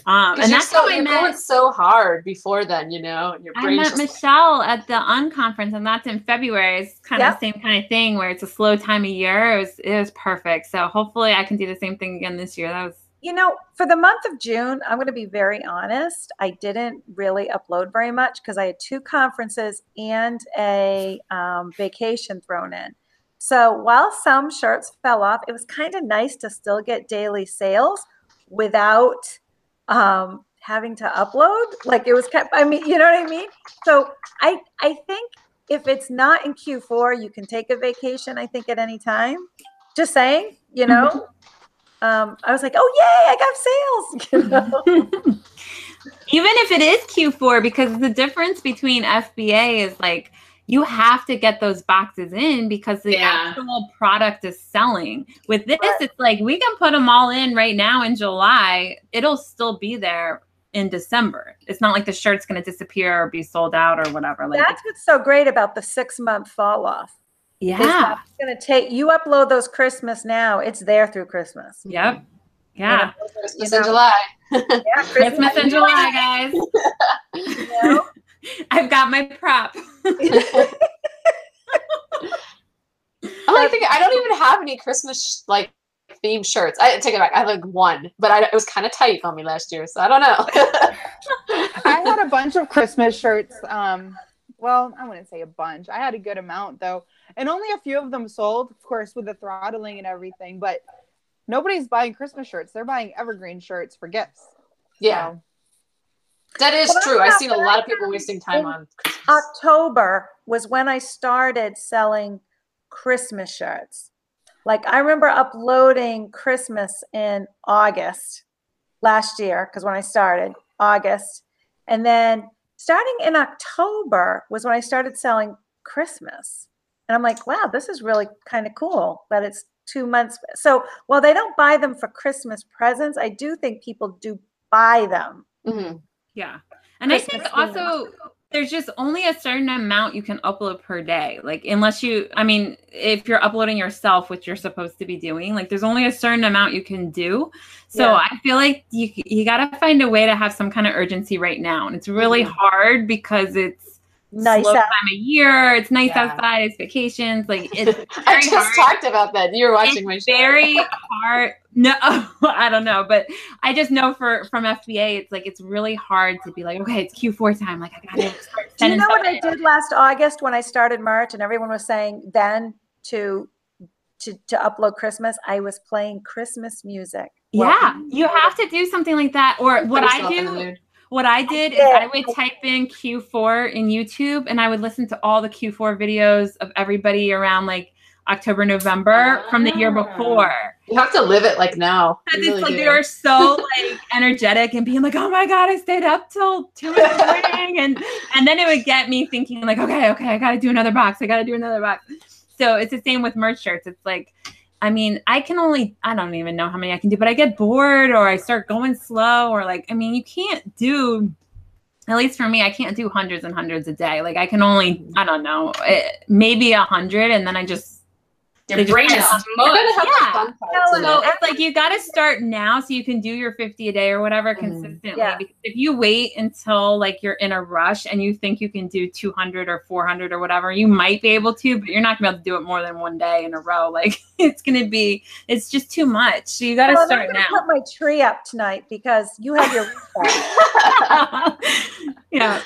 Um, 'Cause and that's so, how I you're going met. so hard before then, you know, I met Michelle at the unconference, and that's in February. It's kind of Yep. the same kind of thing where it's a slow time of year. It was it was perfect. So hopefully, I can do the same thing again this year. That was You know, for the month of June, I'm going to be very honest. I didn't really upload very much because I had two conferences and a um, vacation thrown in. So while some shirts fell off, it was kind of nice to still get daily sales without um, having to upload. Like it was kept, I mean, you know what I mean? So I, I think if it's not in Q4, you can take a vacation, I think, at any time. Just saying, you know? Um, I was like, oh yay, I got sales. You know? even if it is Q4, because the difference between FBA is like you have to get those boxes in because the Yeah. actual product is selling. With this, it's like we can put them all in right now in July. It'll still be there in December. It's not like the shirt's going to disappear or be sold out or whatever. Like, That's what's so great about the six month fall off. Is yeah. that It's going to take, you upload those Christmas now, it's there through Christmas. Yep. Yeah. Christmas You in. July. Yeah, Christmas in July, guys. You know? I've got my prop. I'm like thinking, I don't even have any Christmas like themed shirts. I take it back. I have like one, but I, it was kind of tight on me last year, so I don't know. I had a bunch of Christmas shirts. Um, well, I wouldn't say a bunch. I had a good amount though, and only a few of them sold, of course, with the throttling and everything. But nobody's buying Christmas shirts; they're buying evergreen shirts for gifts. yeah, So, that is But I true. I've seen a lot of people wasting time on Christmas. October was when I started selling Christmas shirts. Like I remember uploading Christmas in August last year, because when I started, August. And then starting in October was when I started selling Christmas. And I'm like, wow, this is really kind of cool that it's two months. So while they don't buy them for Christmas presents, I do think people do buy them. Mhm. Yeah. And I think themed. also there's just only a certain amount you can upload per day. Like unless you I mean, if you're uploading yourself, which you're supposed to be doing, like there's only a certain amount you can do. So Yeah. I feel like you you got to find a way to have some kind of urgency right now. And it's really Mhm. hard because it's Nice slow out. time of year, it's nice Yeah. outside, it's vacations, like it's I just hard. talked about that. You were watching it's my show. very hard. No, I don't know, but I just know for from FBA, it's like it's really hard to be like, okay, it's Q4 time. Like I gotta start Do you know what I did last August when I started March, and everyone was saying then to to to upload Christmas? I was playing Christmas music. Yeah, you have to do something like that. Or what I yourself in the do. What I did is did. I would type in Q4 in YouTube and I would listen to all the Q4 videos of everybody around like October, November from the year Ah. before. You have to live it like now. You Because really it's like do. they were so like energetic and being like, "Oh my god, I stayed up till two in the morning," and and then it would get me thinking like, "Okay, okay, I got to do another box. I got to do another box." So it's the same with merch shirts. It's like, I mean, I can only I don't even know how many I can do, but I get bored or I start going slow or like, I mean, you can't do. At least for me, I can't do hundreds and hundreds a day. Like I can only, I don't know, eh, maybe a hundred, and then I just Your They brain is mush. Yeah. the fun parts No, in So it's like you got to start now so you can do your 50 a day or whatever Mhm. consistently. Yeah. Because if you wait until like you're in a rush and you think you can do 200 or 400 or whatever, you might be able to, but you're not going to be able to do it more than one day in a row. Like it's going to be, it's just too much. So you got to Well, I'm start gonna now. put my tree up tonight because you have your yeah.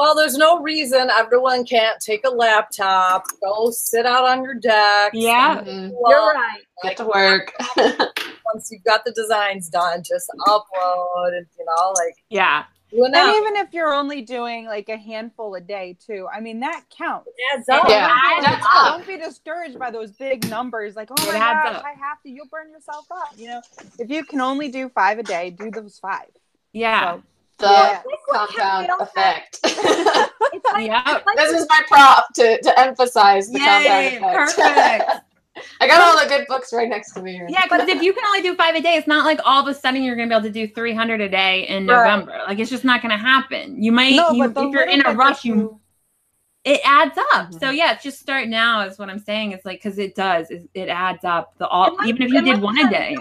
Well, there's no reason everyone can't take a laptop, go sit out on your deck. Yeah. Mhm. You're right. Get to work. Once you've got the designs done, just upload and you know, like Yeah. And now. even if you're only doing like a handful a day too, I mean that counts. adds up. Yeah, adds that's up. up. Don't be discouraged by those big numbers. Like, oh It my gosh, up. I have to. You'll burn yourself up. You know, if you can only do five a day, do those five. Yeah. So, The Yeah. compound Like effect. It's like, Yep. it's like this is my prop to, to emphasize the Yay. compound effect. Perfect. I got all the good books right next to me here. Yeah, because if you can only do five a day, it's not like all of a sudden you're gonna be able to do 300 a day in Right. November. Like it's just not gonna happen. You might, no, you, if you're in a rush, you it adds up. So Mhm. yeah, it's just start now is what I'm saying. It's like because it does, it, it adds up. The all And even if you did one a Ken day.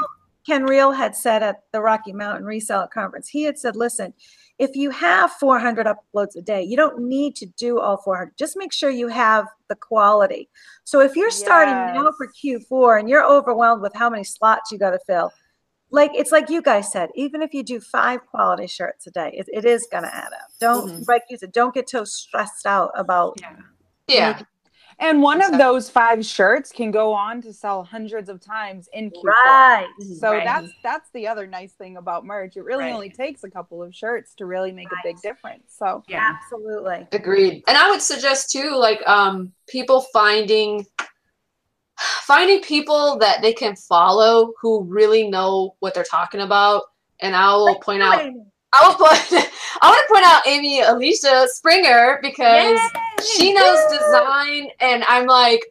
Ken Real had said at the Rocky Mountain Reseller Conference, he had said, listen, if you have 400 uploads a day, you don't need to do all 400. Just make sure you have the quality. So if you're starting now for Q4 and you're overwhelmed with how many slots you got to fill, like it's like you guys said, even if you do five quality shirts a day, it, it is going to add up. Don't, Mhm. like you said, don't get so stressed out about Yeah. Yeah. And one of those five shirts can go on to sell hundreds of times in Q4. right. So Right. that's that's the other nice thing about merch. It really Right. only takes a couple of shirts to really make a big difference. So Yeah. Absolutely. Agreed. And I would suggest too, like um people finding finding people that they can follow who really know what they're talking about. And I will Like point out I will point I want to point out Amy Alicia Springer because she knows design, and I'm like,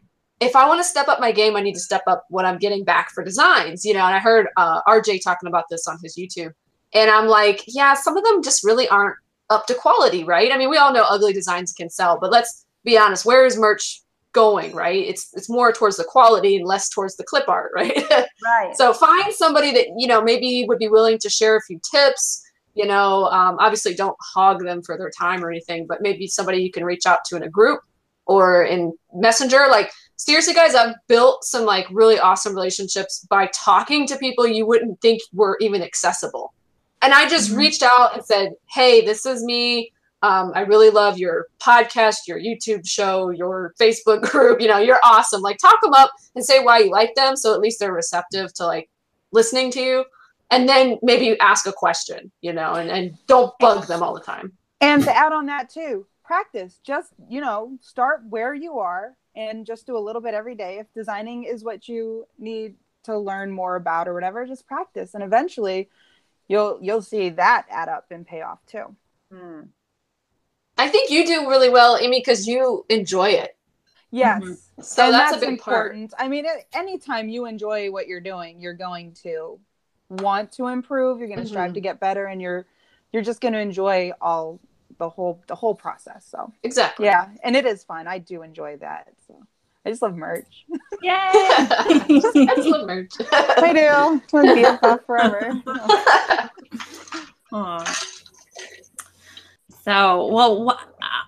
if I want to step up my game, I need to step up what I'm getting back for designs, you know. And I heard uh, RJ talking about this on his YouTube, and I'm like, yeah, some of them just really aren't up to quality, right? I mean, we all know ugly designs can sell, but let's be honest, where is merch going, right? It's it's more towards the quality and less towards the clip art, right? Right. so find somebody that you know maybe would be willing to share a few tips. You know, um, obviously don't hog them for their time or anything, but maybe somebody you can reach out to in a group or in Messenger. Like seriously, guys, I've built some like really awesome relationships by talking to people you wouldn't think were even accessible. And I just Mhm. reached out and said, "Hey, this is me. Um, I really love your podcast, your YouTube show, your Facebook group. You know, you're awesome. Like, talk them up and say why you like them, so at least they're receptive to like listening to you. And then maybe you ask a question, you know, and, and don't bug them all the time. And to add on that too, practice. Just, you know, start where you are and just do a little bit every day. If designing is what you need to learn more about or whatever, just practice and eventually you'll you'll see that add up and pay off too. Hmm. I think you do really well, Amy, because you enjoy it. Yes. Mhm. So that's, that's, a big part. important. I mean, anytime you enjoy what you're doing, you're going to want to improve. You're going to strive Mhm. to get better, and you're you're just going to enjoy all the whole the whole process. So Exactly. yeah, and it is fun. I do enjoy that. So I just love merch. Yay! I just love merch. I do. It's my BFF forever. Aw. So, well, uh,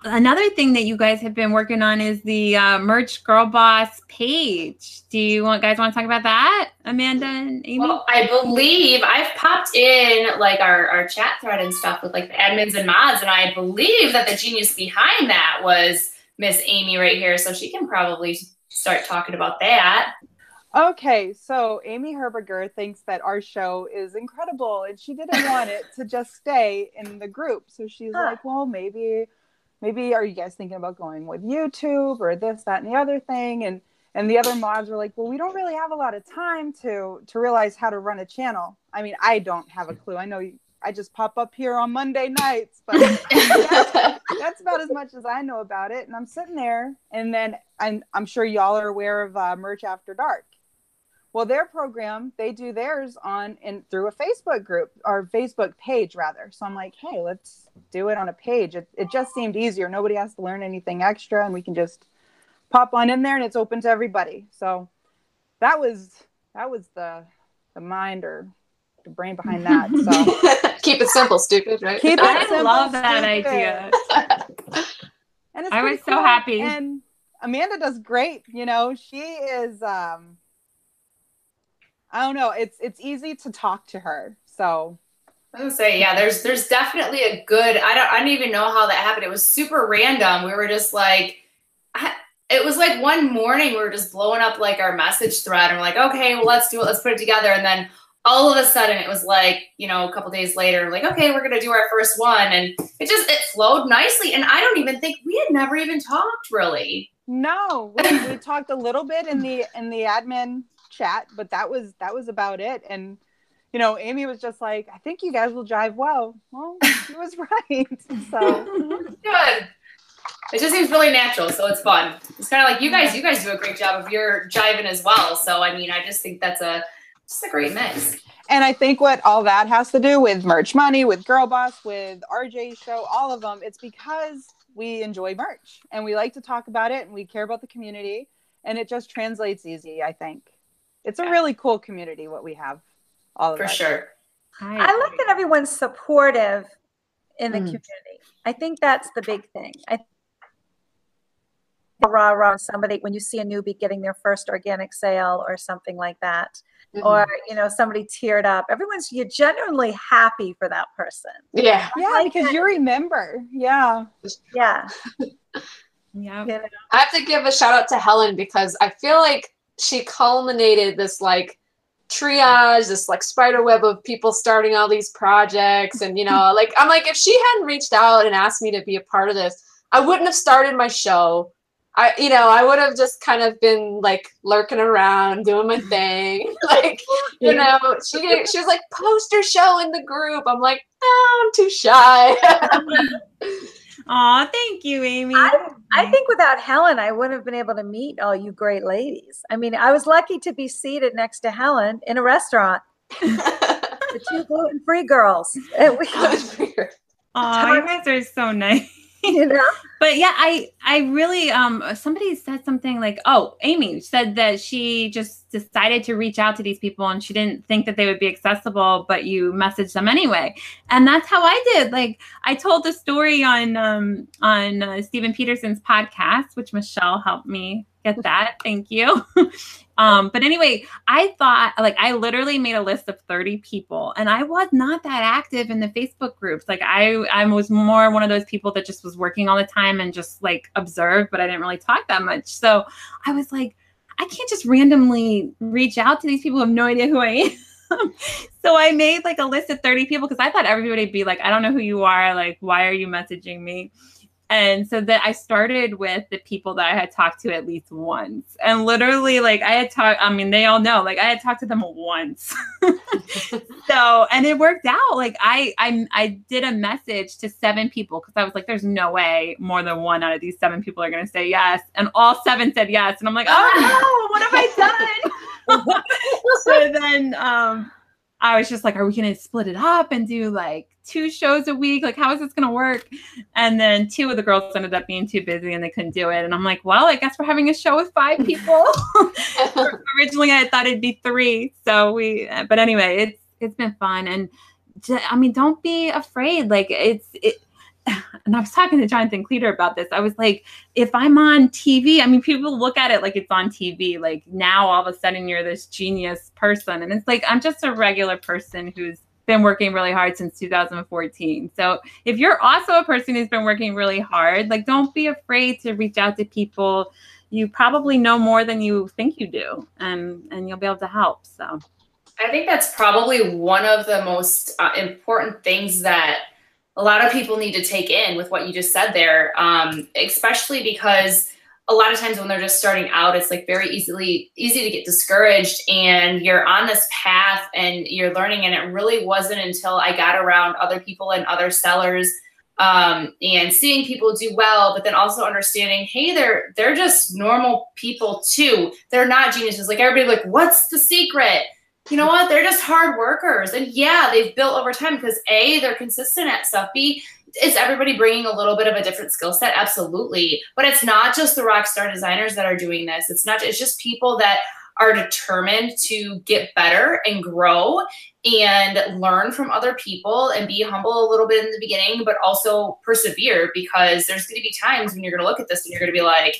another thing that you guys have been working on is the uh, merch girl boss page. Do you want guys want to talk about that, Amanda and Amy? Well, I believe I've popped in like our, our chat thread and stuff with like the admins and mods, and I believe that the genius behind that was Miss Amy right here, so she can probably start talking about that. Okay, so Amy Herberger thinks that our show is incredible and she didn't want it to just stay in the group. So she's Huh. like, well, maybe, maybe are you guys thinking about going with YouTube or this, that, and the other thing? And and the other mods were like, well, we don't really have a lot of time to to realize how to run a channel. I mean, I don't have a clue. I know you, I just pop up here on Monday nights, but that's about as much as I know about it. And I'm sitting there, and then I'm, I'm sure y'all are aware of uh, Merch After Dark. Well, their program, they do theirs on and through a Facebook group or Facebook page rather. So I'm like, hey, let's do it on a page. It, it just seemed easier. Nobody has to learn anything extra, and we can just pop on in there, and it's open to everybody. So that was that was the the mind or the brain behind that. So Keep it simple, stupid, right? Keep it I simple, love that stupid. idea. and it's I pretty was so happy. And Amanda does great. You know, she is. um I don't know. It's it's easy to talk to her. So I was gonna say, yeah, there's there's definitely a good. I don't I don't even know how that happened. It was super random. We were just like, I, it was like one morning we were just blowing up like our message thread, and we're like, okay, well let's do it, let's put it together, and then all of a sudden it was like, you know, a couple days later, like, okay, we're gonna do our first one, and it just it flowed nicely, and I don't even think we had never even talked really. no, we, we talked a little bit in the in the admin chat, but that was that was about it. And you know, Amy was just like, I think you guys will jive well. Well, she was right. So Good. It just seems really natural, so it's fun. It's kind of like you guys. You guys do a great job of your jiving as well. So I mean, I just think that's a just a great mix. And I think what all that has to do with merch money, with Girl Boss, with RJ show, all of them, it's because we enjoy merch and we like to talk about it and we care about the community and it just translates easy, I think. It's a really cool community what we have. All of For us. sure. I like that everyone's supportive in the Mm. community. I think that's the big thing. I rah rah somebody when you see a newbie getting their first organic sale or something like that, Mhm. or you know somebody teared up. Everyone's you're genuinely happy for that person. yeah. Yeah, like because that. you remember. Yeah. Yeah, Yeah. you know? I have to give a shout out to Helen because I feel like she culminated this like triage, this like spider web of people starting all these projects. And, you know, like, I'm like, if she hadn't reached out and asked me to be a part of this, I wouldn't have started my show. I, you know, I would have just kind of been like lurking around, doing my thing. like, you know, she she was like, poster show in the group. I'm like, no, I'm too shy. Aw, thank you, Amy. I I think without Helen, I wouldn't have been able to meet all you great ladies. I mean, I was lucky to be seated next to Helen in a restaurant. the two gluten free girls. And we, Oh, you guys are so nice. you know, But yeah, I I really um somebody said something like, "Oh, Amy said that she just decided to reach out to these people and she didn't think that they would be accessible, but you messaged them anyway." And that's how I did. Like I told the story on um on uh, Stephen Peterson's podcast, which Michelle helped me get that. Thank you. um but anyway, I thought like I literally made a list of 30 people and I was not that active in the Facebook groups. Like I I was more one of those people that just was working all the time and just like observed, but I didn't really talk that much. So I was like, I can't just randomly reach out to these people who have no idea who I am. so I made like a list of 30 people because I thought everybody would be like, I don't know who you are. Like, why are you messaging me? And so that I started with the people that I had talked to at least once. And literally, like I had talked, I mean, they all know, like I had talked to them once. so and it worked out. Like I I I did a message to seven people because I was like, there's no way more than one out of these seven people are gonna say yes. And all seven said yes. And I'm like, oh no, what have I done? so then um I was just like, are we gonna split it up and do like two shows a week? Like, how is this gonna work? And then two of the girls ended up being too busy and they couldn't do it. And I'm like, well, I guess we're having a show with five people. Originally, I thought it'd be three. So we, but anyway, it's it's been fun. And I mean, don't be afraid. Like it's it. And I was talking to Jonathan Cleater about this. I was like, if I'm on TV, I mean, people look at it like it's on TV. Like now, all of a sudden, you're this genius person, and it's like I'm just a regular person who's been working really hard since 2014. So if you're also a person who's been working really hard, like don't be afraid to reach out to people. You probably know more than you think you do, and and you'll be able to help. So I think that's probably one of the most uh, important things that a lot of people need to take in with what you just said there, um, especially because a lot of times when they're just starting out, it's like very easily easy to get discouraged, and you're on this path and you're learning. And it really wasn't until I got around other people and other sellers um, and seeing people do well, but then also understanding, hey, they're they're just normal people too. They're not geniuses. Like everybody, like, what's the secret? you know what? They're just hard workers. And yeah, they've built over time because A, they're consistent at stuff. B, is everybody bringing a little bit of a different skill set? Absolutely. But it's not just the rock star designers that are doing this. It's not, it's just people that are determined to get better and grow and learn from other people and be humble a little bit in the beginning, but also persevere because there's going to be times when you're going to look at this and you're going to be like,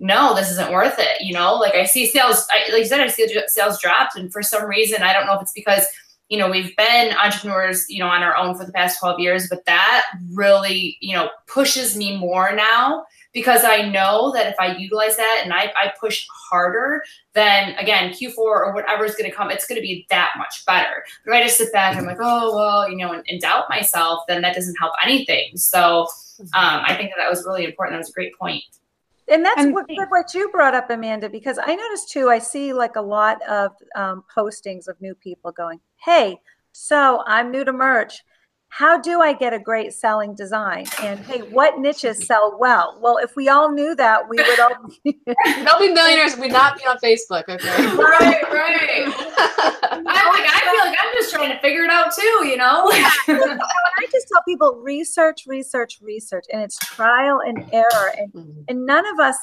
no, this isn't worth it. You know, like I see sales, I, like you said, I see sales dropped. And for some reason, I don't know if it's because, you know, we've been entrepreneurs, you know, on our own for the past 12 years, but that really, you know, pushes me more now because I know that if I utilize that and I, I push harder, then again, Q4 or whatever is going to come, it's going to be that much better. But if I just sit back and I'm like, oh, well, you know, and, and doubt myself, then that doesn't help anything. So um, I think that that was really important. That was a great point. And that's And- what, what you brought up, Amanda, because I noticed too, I see like a lot of um, postings of new people going, Hey, so I'm new to merch. How do I get a great selling design? And hey, what niches sell well? Well, if we all knew that, we would all be. Be millionaires. We'd not be on Facebook. Okay. Right, right. I'm like, I feel like I'm just trying to figure it out too, you know? I just tell people research, research, research, and it's trial and error. And Mhm. and none of us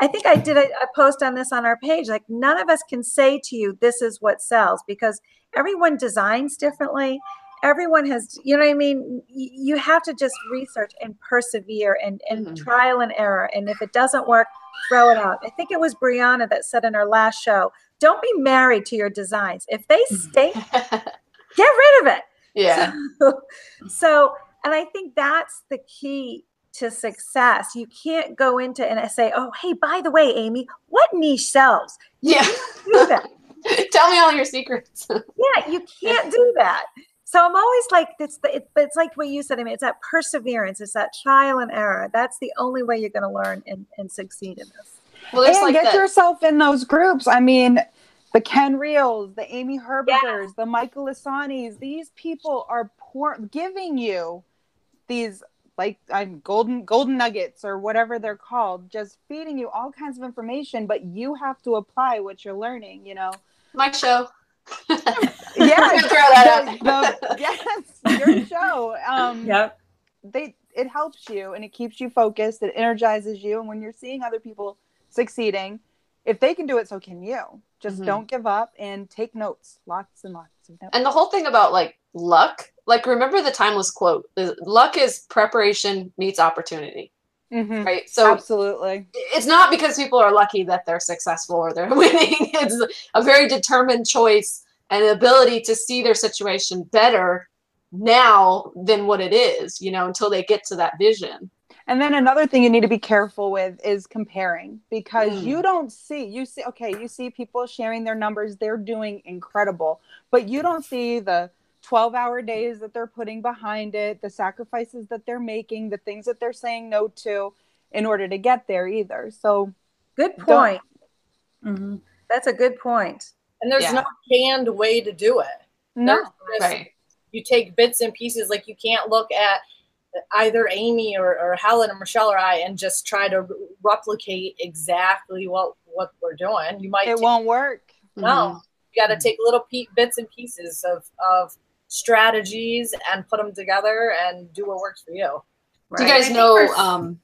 i think i did a, a post on this on our page like none of us can say to you this is what sells because everyone designs differently. Everyone has you know what i mean? You have to just research and persevere and and Mhm. trial and error and if it doesn't work throw it out. I think it was brianna that said in her last show don't be married to your designs. If they stink get rid of it. Yeah. so, so, and I think that's the key to success. You can't go into and say, "Oh, hey, by the way, Amy, what niche sells?" Yeah. Do that. Tell me all your secrets. yeah, you can't do that. So I'm always like, it's the, it, it's like what you said. I mean, it's that perseverance, it's that trial and error. That's the only way you're going to learn and, and succeed in this. Well, and like get that. yourself in those groups. I mean, the Ken Reels, the Amy Herbigers, the Michael Lasanis, these people are pour- giving you these like I'm golden golden nuggets or whatever they're called, just feeding you all kinds of information, but you have to apply what you're learning, you know. My show. Yeah, throw that the- out. the- yes, your show. Um Yep. they it helps you and it keeps you focused, it energizes you, and when you're seeing other people succeeding, if they can do it, so can you. Just Mhm. don't give up and take notes, lots and lots of notes. And the whole thing about like luck, like remember the timeless quote: "Luck is preparation meets opportunity." Mhm. Right. So Absolutely. it's not because people are lucky that they're successful or they're winning. It's a very determined choice and the ability to see their situation better now than what it is, you know, until they get to that vision. And then another thing you need to be careful with is comparing because Mm. you don't see, you see, okay, you see people sharing their numbers, they're doing incredible, but you don't see the 12 hour days that they're putting behind it, the sacrifices that they're making, the things that they're saying no to in order to get there either. So, Good Don't- point. Mhm. That's a good point. And there's Yeah. no canned way to do it. no, just- Right. You take bits and pieces. Like you can't look at either Amy or, or Helen or Michelle or I and just try to re- replicate exactly what what we're doing. You might it take- won't work. No, Mhm. you got to take little pe- bits and pieces of of strategies and put them together and do what works for you. Do you guys know? Um,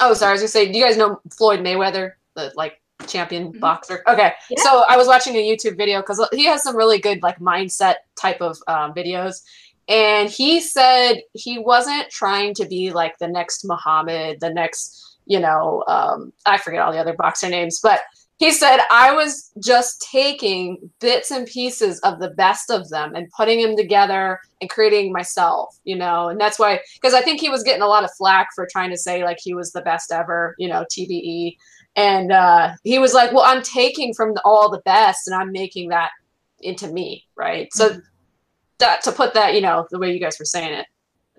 oh, sorry, I was gonna say, do you guys know Floyd Mayweather, the like champion Mhm. boxer? Okay, Yeah. so I was watching a YouTube video because he has some really good like mindset type of um, videos, and he said he wasn't trying to be like the next Muhammad, the next, you know, um, I forget all the other boxer names, but he said I was just taking bits and pieces of the best of them and putting them together and creating myself, you know, and that's why because I think he was getting a lot of flack for trying to say like he was the best ever, you know, TBE, and uh, he was like, well, I'm taking from all the best and I'm making that into me, right? So that to put that, you know, the way you guys were saying it,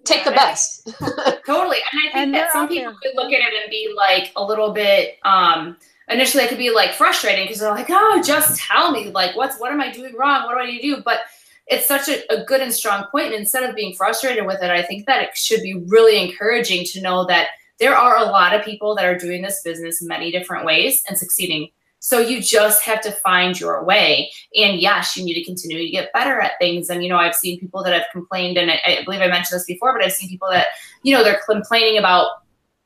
take the Yeah. best. Totally. And I think And that some people there. could look at it and be like a little bit um initially it could be like frustrating because they're like, oh, just tell me, like what's what am I doing wrong? What do I need to do? But it's such a, a good and strong point. And instead of being frustrated with it, I think that it should be really encouraging to know that there are a lot of people that are doing this business many different ways and succeeding. So you just have to find your way. And yes, you need to continue to get better at things. And, you know, I've seen people that have complained, and I, I believe I mentioned this before, but I've seen people that, you know, they're complaining about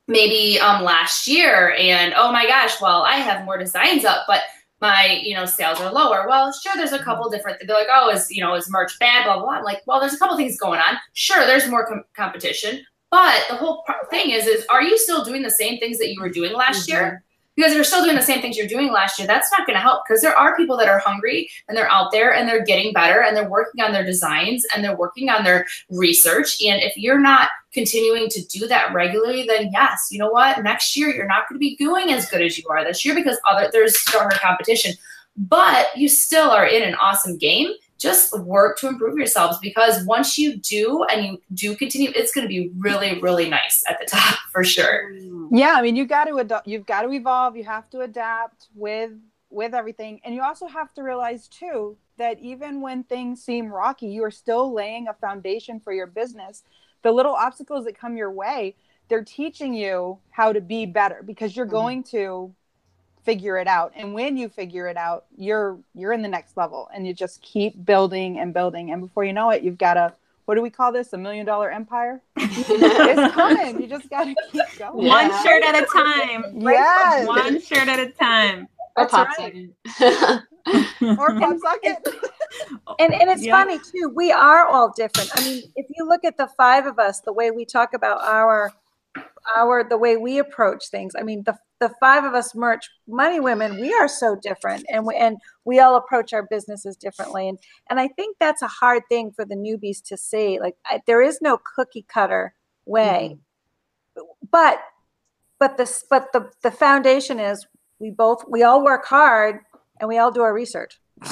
maybe um last year and oh my gosh, well, I have more designs up, but my, you know, sales are lower. Well, sure, there's a couple different they're like, oh, is you know, is merch bad, blah blah. blah. I'm like, well, there's a couple things going on. Sure, there's more com- competition, but the whole thing is, is are you still doing the same things that you were doing last year? Because you're still doing the same things you're doing last year, that's not going to help. Because there are people that are hungry and they're out there and they're getting better and they're working on their designs and they're working on their research. And if you're not continuing to do that regularly, then yes, you know what? Next year you're not going to be doing as good as you are this year because other there's stronger competition. But you still are in an awesome game. Just work to improve yourselves because once you do and you do continue, it's going to be really, really nice at the top for sure. Yeah, I mean, you got to adu- you've got to evolve. You have to adapt with with everything, and you also have to realize too that even when things seem rocky, you are still laying a foundation for your business. The little obstacles that come your way, they're teaching you how to be better because you're Mhm. going to figure it out. And when you figure it out, you're you're in the next level, and you just keep building and building. And before you know it, you've got a what do we call this? A million dollar empire? It's coming. You just got to keep going. Yeah. One shirt at a time. Yes. One shirt at a time. Or That's pop right. second. or pop socket. And and it's Yeah. funny too. We are all different. I mean, if you look at the five of us, the way we talk about our our the way we approach things. I mean, the the five of us merch money women, we are so different and we and we all approach our businesses differently. And and I think that's a hard thing for the newbies to see. Like I, there is no cookie cutter way. Mm-hmm. But but this but the the foundation is we both we all work hard and we all do our research.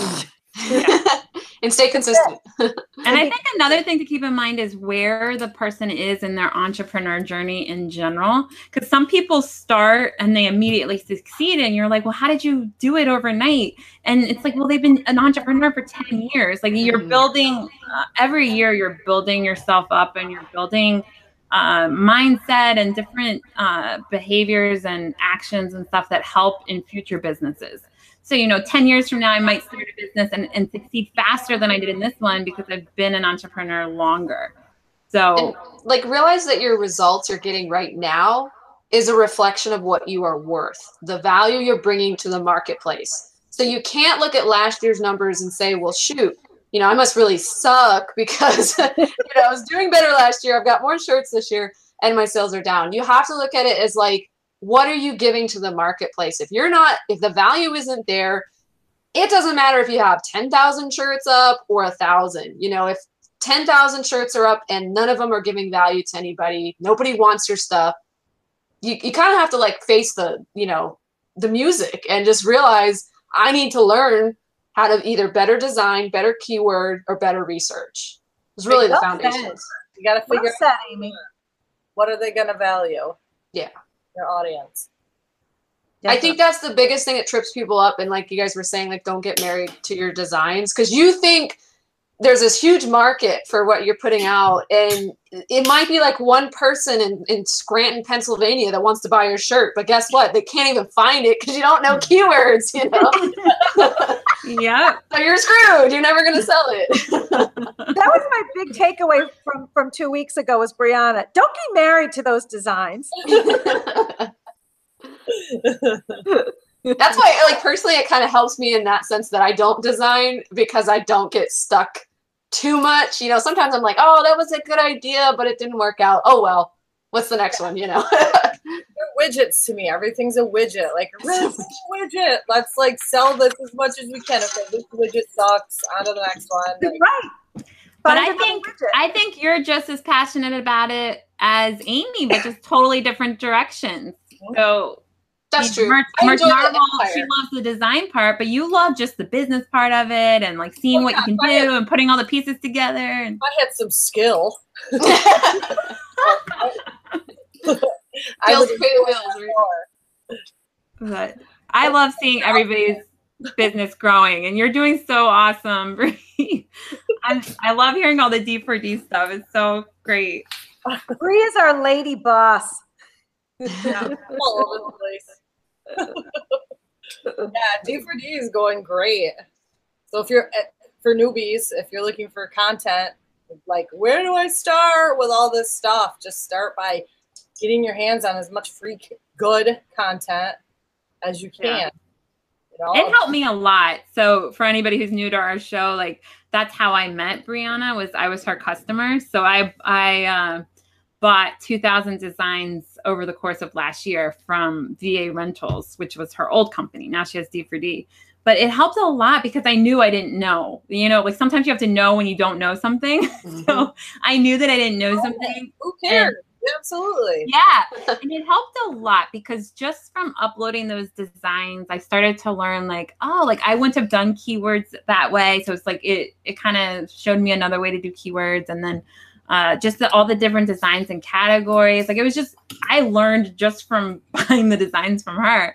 and stay consistent. And I think another thing to keep in mind is where the person is in their entrepreneur journey in general. Because some people start and they immediately succeed, and you're like, well, how did you do it overnight? And it's like, well, they've been an entrepreneur for 10 years. Like, you're Mhm. building uh, every year, you're building yourself up and you're building uh, mindset and different uh, behaviors and actions and stuff that help in future businesses. So, you know, 10 years from now, I might start a business and, and succeed faster than I did in this one because I've been an entrepreneur longer. So, And like realize that your results you're getting right now is a reflection of what you are worth, the value you're bringing to the marketplace. So you can't look at last year's numbers and say, well, shoot, you know, I must really suck because, you know, I was doing better last year. I've got more shirts this year and my sales are down. You have to look at it as like, what are you giving to the marketplace? If you're not, if the value isn't there, it doesn't matter if you have 10,000 shirts up or a thousand, you know, if 10,000 shirts are up and none of them are giving value to anybody, nobody wants your stuff. You, you kind of have to like face the, you know, the music and just realize I need to learn how to either better design, better keyword, or better research. It's really the Well said. foundations. You got to Well figure said, out Amy. what are they going to value. Yeah. Their audience. I think that's the biggest thing that trips people up. And like you guys were saying, like don't get married to your designs because you think there's this huge market for what you're putting out, and it might be like one person in, in Scranton, Pennsylvania, that wants to buy your shirt. But guess what? They can't even find it because you don't know mm. keywords. You know, yeah so you're screwed. You're never gonna sell it. that was my big takeaway from from two weeks ago was Brianna. Don't get married to those designs. That's why, like personally, it kind of helps me in that sense that I don't design because I don't get stuck too much. You know, sometimes I'm like, oh, that was a good idea, but it didn't work out. Oh well, what's the next one? You know. They're widgets to me. Everything's a widget. Like this widget. Let's like sell this as much as we can. Okay, this widget sucks. On to the next one. Like, right. But I think. I think you're just as passionate about it as Amy, but just totally different directions. So That's true. Merch, I Merch enjoy the Marvel, she loves the design part, but you love just the business part of it and like seeing Oh, what yeah, you can I do and putting all the pieces together. And I had some skill. I Skills would pay the bills, right? but I love seeing everybody's business growing, and you're doing so awesome. Bree. I'm, I love hearing all the D4D stuff. It's so great. Bree is our lady boss. all over the place. yeah, D4D is going great. So if you're eh, for newbies, if you're looking for content, like where do I start with all this stuff? Just start by getting your hands on as much free good content as you can. Yeah. You know? It helped me a lot. So for anybody who's new to our show, like that's how I met Brianna. Was I was her customer. So I I uh, bought 2,000 designs over the course of last year from VA Rentals, which was her old company. Now she has D4D. But it helped a lot because I knew I didn't know. You know, like sometimes you have to know when you don't know something. Mm-hmm. so I knew that I didn't know something. Who cares? Absolutely. Yeah. and it helped a lot because just from uploading those designs, I started to learn like, oh, like I wouldn't have done keywords that way. So it's like it it kind of showed me another way to do keywords and then uh, just the, all the different designs and categories. Like it was just I learned just from buying the designs from her.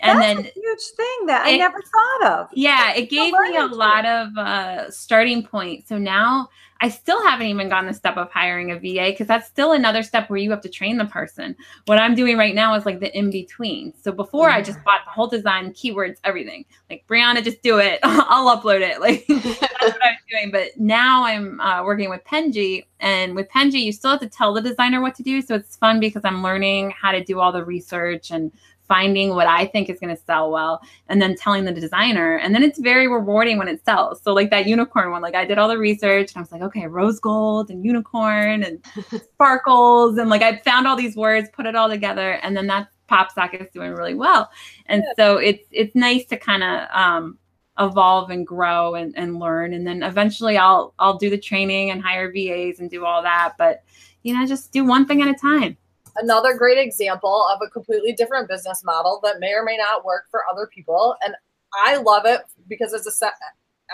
And That's then a huge thing that I never thought of. yeah, it gave me a lot of uh, starting point. So now I still haven't even gone the step of hiring a VA because that's still another step where you have to train the person. What I'm doing right now is like the in between. So before I just bought the whole design, keywords, everything. Like Brianna, just do it. I'll upload it. Like that's what I was doing. But now I'm uh, working with Penji, and with Penji, you still have to tell the designer what to do. So it's fun because I'm learning how to do all the research and finding what I think is going to sell well and then telling the designer. And then it's very rewarding when it sells. So like that unicorn one, like I did all the research and I was like, okay, rose gold and unicorn and sparkles. And like I found all these words, put it all together. And then that pop socket is doing really well. And so it's it's nice to kind of um evolve and grow and, and learn. And then eventually I'll I'll do the training and hire VAs and do all that. But you know, just do one thing at a time. Another great example of a completely different business model that may or may not work for other people. And i love it because as a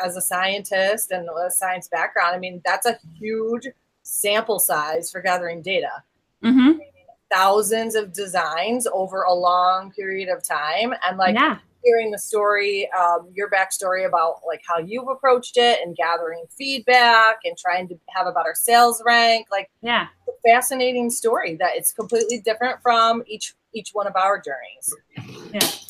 as a scientist and a science background i mean that's a huge sample size for gathering data. Hmm thousands of designs over a long period of time, and like yeah. hearing the story, um, your backstory about like how you've approached it and gathering feedback and trying to have a better sales rank, like Yeah. a fascinating story that it's completely different from each each one of our journeys.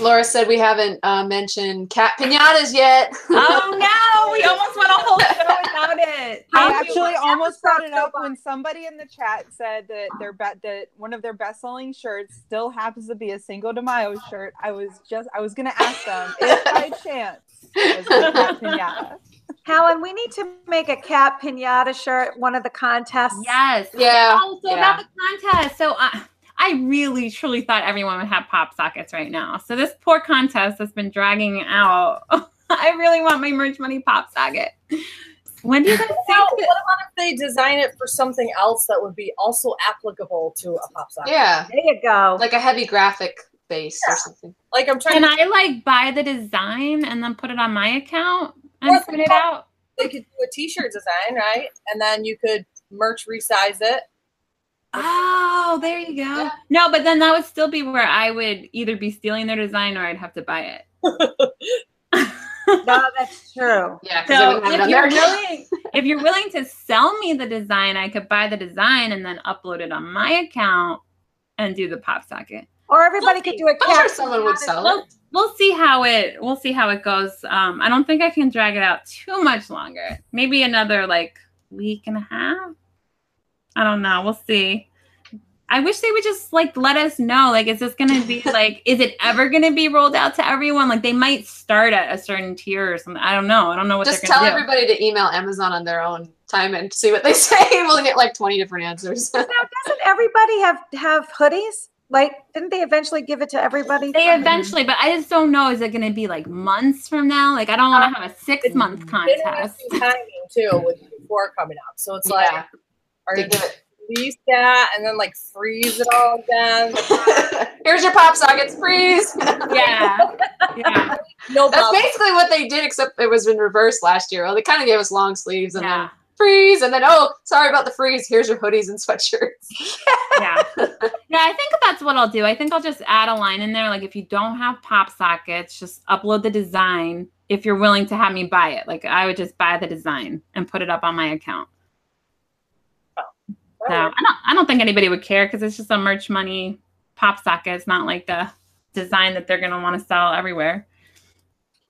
Laura said we haven't uh, mentioned cat pinatas yet. Oh no, we almost went a whole show without it. I Thank you. actually almost brought it up so when somebody in the chat said that their bet that one of their best selling shirts still happens to be a Cinco de Mayo shirt. I was just I was gonna ask them if by chance it was a cat pinata. Helen, we need to make a cat pinata shirt, one of the contests. Yes. Yeah, Oh, so yeah. about the contest. So I, I really truly thought everyone would have pop sockets right now. So this poor contest has been dragging out. I really want my merch money pop socket. When do you guys Well, think? what about if they design it for something else that would be also applicable to a pop socket? yeah, There you go. like a heavy graphic base or something. Like I'm trying Can to I like buy the design and then put it on my account and Or print it out? they could do a t-shirt design, right? And then you could merch resize it. Oh, there you go. Yeah. No, but then that would still be where I would either be stealing their design or I'd have to buy it. no, that's true. Yeah, So they wouldn't have it if you're willing, if you're willing to sell me the design, I could buy the design and then upload it on my account and do the pop socket. Or everybody could do a I'm cat. sure someone would pinata sell We'll, it. we'll see how it we'll see how it goes. Um, I don't think I can drag it out too much longer. Maybe another like week and a half. I don't know. We'll see. I wish they would just like let us know. Like, is this gonna be like, is it ever gonna be rolled out to everyone? Like, they might start at a certain tier or something. I don't know. I don't know what Just they're tell do. everybody to email Amazon on their own time and see what they say. we'll get like 20 different answers. Now, doesn't everybody have have hoodies? Like, didn't they eventually give it to everybody? They eventually, but I just don't know. Is it going to be like months from now? Like, I don't want to um, have a six month contest. Interesting timing too with before coming up. So it's like, Yeah. are They you give it- release that and then like freeze it all again? Here's your pop sockets, freeze. Yeah, yeah, No That's problem. basically what they did, except it was in reverse last year. Well, they kind of gave us long sleeves and yeah, then freeze, and then oh, sorry about the freeze. Here's your hoodies and sweatshirts. yeah. Yeah, I think that's what I'll do. I think I'll just add a line in there. Like, if you don't have pop sockets, just upload the design. If you're willing to have me buy it, like I would just buy the design and put it up on my account. So I don't, I don't think anybody would care because it's just a merch money pop socket. It's not like a design that they're gonna want to sell everywhere.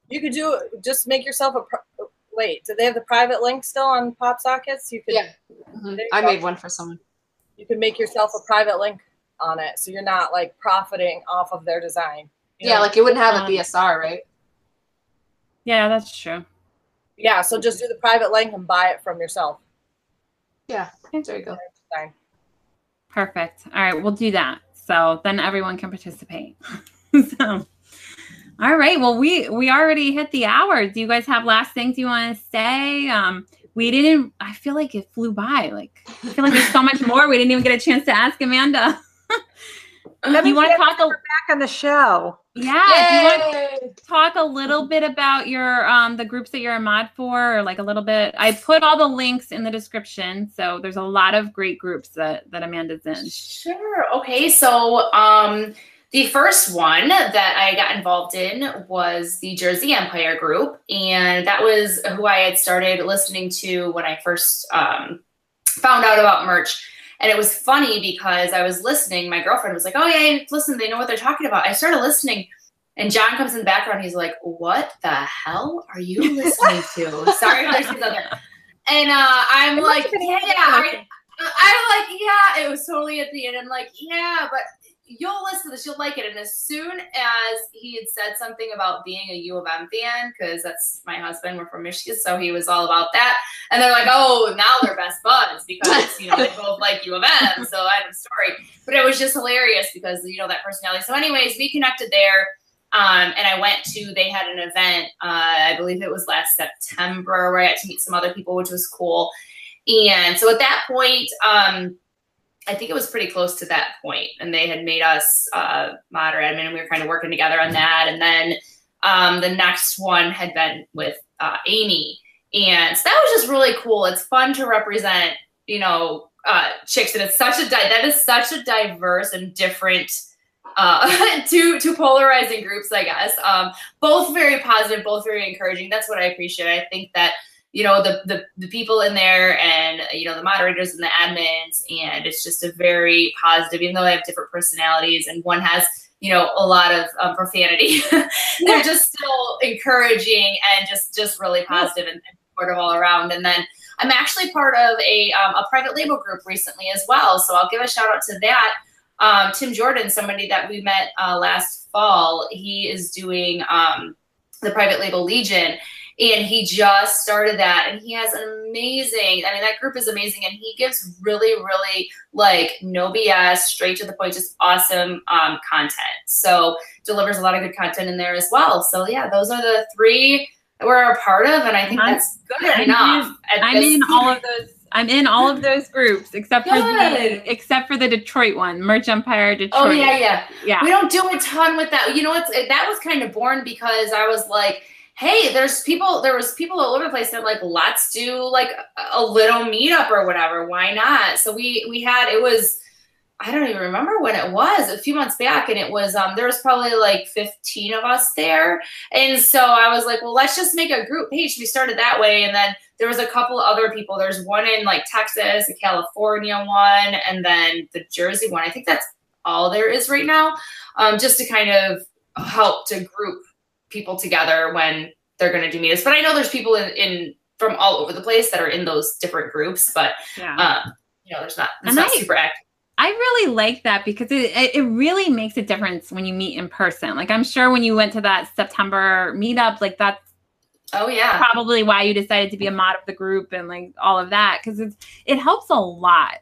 You could do just make yourself a. Pro- Wait, do they have the private link still on pop sockets? You could. Yeah. Mhm. You I go. made one for someone. You could make yourself a private link on it, so you're not like profiting off of their design. you Yeah, know? like you wouldn't have Um, a BSR, right? Yeah, that's true. yeah. So just do the private link and buy it from yourself. Yeah. There you go. Fine. Perfect. All right, we'll do that. So then everyone can participate. so all right. Well, we we already hit the hour. Do you guys have last things you want to say? Um, we didn't I feel like it flew by. Like I feel like there's so much more we didn't even get a chance to ask Amanda. That you want to talk a Back on the show. Yeah, do you want Yay! talk a little bit about your um the groups that you're a mod for or like a little bit i put all the links in the description so there's a lot of great groups that that amanda's in Sure. Okay. So, um, the first one that I got involved in was the Jersey Empire group, and that was who I had started listening to when I first um, found out about merch. And it was funny because I was listening. My girlfriend was like, "Oh yeah, listen, they know what they're talking about." I started listening, and John comes in the background. He's like, "What the hell are you listening to?" Sorry there's there. And uh, I'm It like, "Yeah, I, I'm like, yeah, it was totally at the end. I'm like, yeah, but you'll listen to this, you'll like it. And as soon as he had said something about being a U of M fan, because that's my husband, we're from Michigan, so he was all about that. And they're like, oh, now they're best buds because you know they both like U of M. So I have a story, but it was just hilarious because you know that personality. So, anyways, we connected there. Um, and I went to, they had an event, uh, I believe it was last September, where I got to meet some other people, which was cool. And so at that point, um, I think it was pretty close to that point, and they had made us uh, and we were kind of working together on that. And then um, the next one had been with uh, Amy, and so that was just really cool. It's fun to represent, you know, uh, chicks, and it's such a di- that is such a diverse and different uh, two two polarizing groups, I guess. Um, both very positive, both very encouraging. That's what I appreciate. I think that you know the, the the people in there and you know the moderators and the admins, and it's just a very positive. Even though they have different personalities, and one has you know a lot of um, profanity, they're just still encouraging and just just really positive and, and supportive all around. And then I'm actually part of a um, a private label group recently as well, so I'll give a shout out to that um, Tim Jordan, somebody that we met uh, last fall, he is doing um, the private label Legion, and he just started that, and he has an amazing. I mean, that group is amazing, and he gives really, really like no BS, straight to the point, just awesome um, content. So delivers a lot of good content in there as well. So yeah, those are the three that we're a part of, and I think that's good I'm enough. In, I'm in all of those I'm in all of those groups except for the except for the Detroit one, Merch Empire Detroit. Oh yeah, yeah, yeah. We don't do a ton with that. You know what? That was kind of born because I was like, hey, there's people. There was people all over the place that like, let's do like a little meetup or whatever. Why not? So we we had it was. I don't even remember when it was a few months back, and it was um there was probably like 15 of us there, and so I was like, well, let's just make a group page. We started that way, and then there was a couple other people. There's one in like Texas, a California one, and then the Jersey one. I think that's all there is right now, um, just to kind of help to group people together when they're going to do meetups. But I know there's people in, in from all over the place that are in those different groups, but yeah. um, you know, there's not, and not I, super active. I really like that because it, it really makes a difference when you meet in person. Like I'm sure when you went to that September meetup, like that's Oh yeah. Probably why you decided to be a mod of the group and like all of that because it's it helps a lot.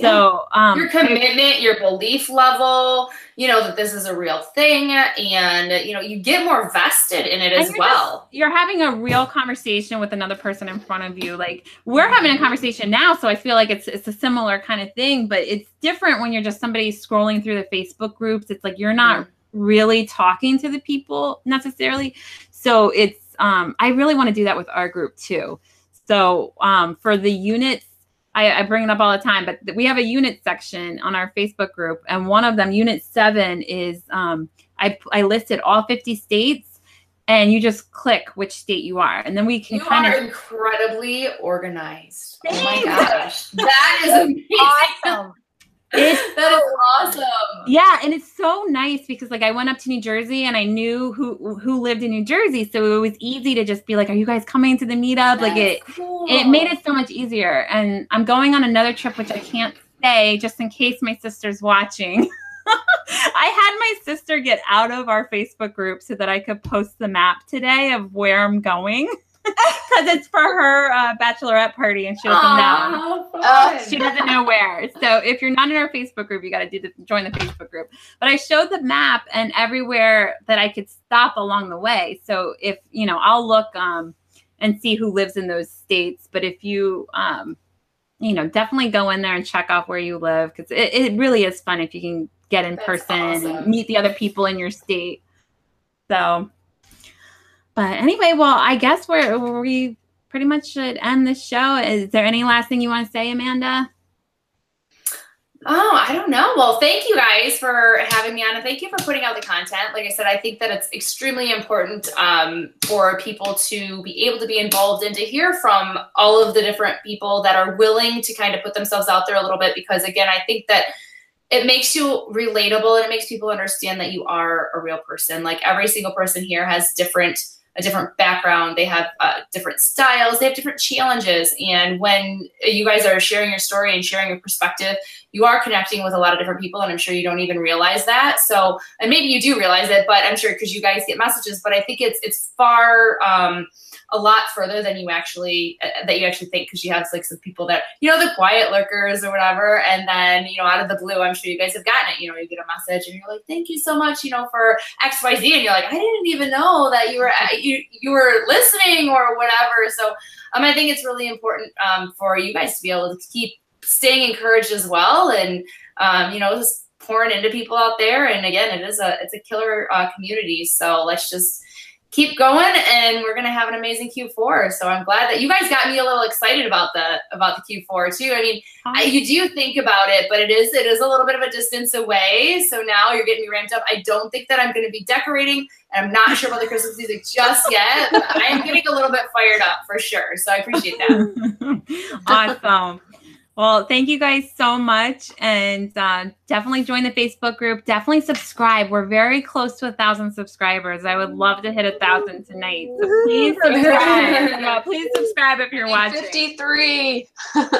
So um, your commitment, your belief level, you know that this is a real thing, and you know you get more vested in it as you're well. Just, you're having a real conversation with another person in front of you. Like we're having a conversation now, so I feel like it's it's a similar kind of thing, but it's different when you're just somebody scrolling through the Facebook groups. It's like you're not really talking to the people necessarily, so it's um, I really want to do that with our group too. So um, for the units, I, I, bring it up all the time, but we have a unit section on our Facebook group, and one of them, Unit Seven, is um, I, I listed all 50 states, and you just click which state you are, and then we can you kind are of incredibly organized. Thanks. Oh my gosh, that is amazing. awesome. It's that is awesome. Yeah, and it's so nice because like I went up to New Jersey and I knew who who lived in New Jersey, so it was easy to just be like, "Are you guys coming to the meetup?" That's like it cool. it made it so much easier. And I'm going on another trip which I can't say just in case my sister's watching. I had my sister get out of our Facebook group so that I could post the map today of where I'm going because it's for her uh, bachelorette party and she doesn't Aww, know. Uh, she doesn't know where. So if you're not in our Facebook group, you got to do the join the Facebook group. But I showed the map and everywhere that I could stop along the way. So if you know, I'll look um, and see who lives in those states. But if you um, you know, definitely go in there and check off where you live because it, it really is fun if you can get in That's person awesome. and meet the other people in your state. So but anyway, well, I guess we're we pretty much should end the show. Is there any last thing you want to say, Amanda? Oh, I don't know. Well, thank you guys for having me on and thank you for putting out the content. Like I said, I think that it's extremely important um, for people to be able to be involved and to hear from all of the different people that are willing to kind of put themselves out there a little bit. Because again, I think that it makes you relatable and it makes people understand that you are a real person. Like every single person here has different a different background, they have uh, different styles, they have different challenges. And when you guys are sharing your story and sharing your perspective, you are connecting with a lot of different people. And I'm sure you don't even realize that. So, and maybe you do realize it, but I'm sure because you guys get messages, but I think it's, it's far, um, a lot further than you actually uh, that you actually think because you have like some people that you know the quiet lurkers or whatever and then you know out of the blue i'm sure you guys have gotten it. You know you get a message and you're like thank you so much you know for xyz and you're like i didn't even know that you were uh, you you were listening or whatever. So um, i think it's really important um, for you guys to be able to keep staying encouraged as well and um, you know just pouring into people out there. And again it is a it's a killer uh, community. So let's just keep going and we're gonna have an amazing Q4. So I'm glad that you guys got me a little excited about the about the Q4 too. I mean, I, you do think about it, but it is it is a little bit of a distance away. So now you're getting me ramped up. I don't think that I'm gonna be decorating. And I'm not sure about the Christmas music just yet. I am getting a little bit fired up for sure. So I appreciate that. awesome. Well, thank you guys so much. And uh, definitely join the Facebook group. Definitely subscribe. We're very close to a thousand subscribers. I would love to hit a thousand tonight. So please subscribe. yeah, please subscribe if you're watching. 53.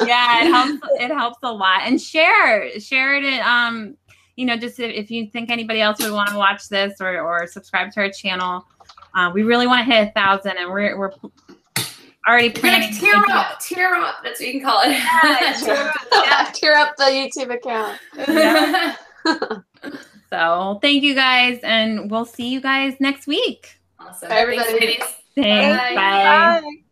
yeah, it helps it helps a lot. And share. Share it um, you know, just if, if you think anybody else would want to watch this or or subscribe to our channel. Uh, we really want to hit a thousand and we're we're already planning. Tear up, tear up. That's what you can call it. Yeah, tear up. Yeah, tear up the YouTube account. Yeah. So thank you guys, and we'll see you guys next week. Awesome. Bye, everybody. Thanks. Thanks. Bye. Bye. Bye.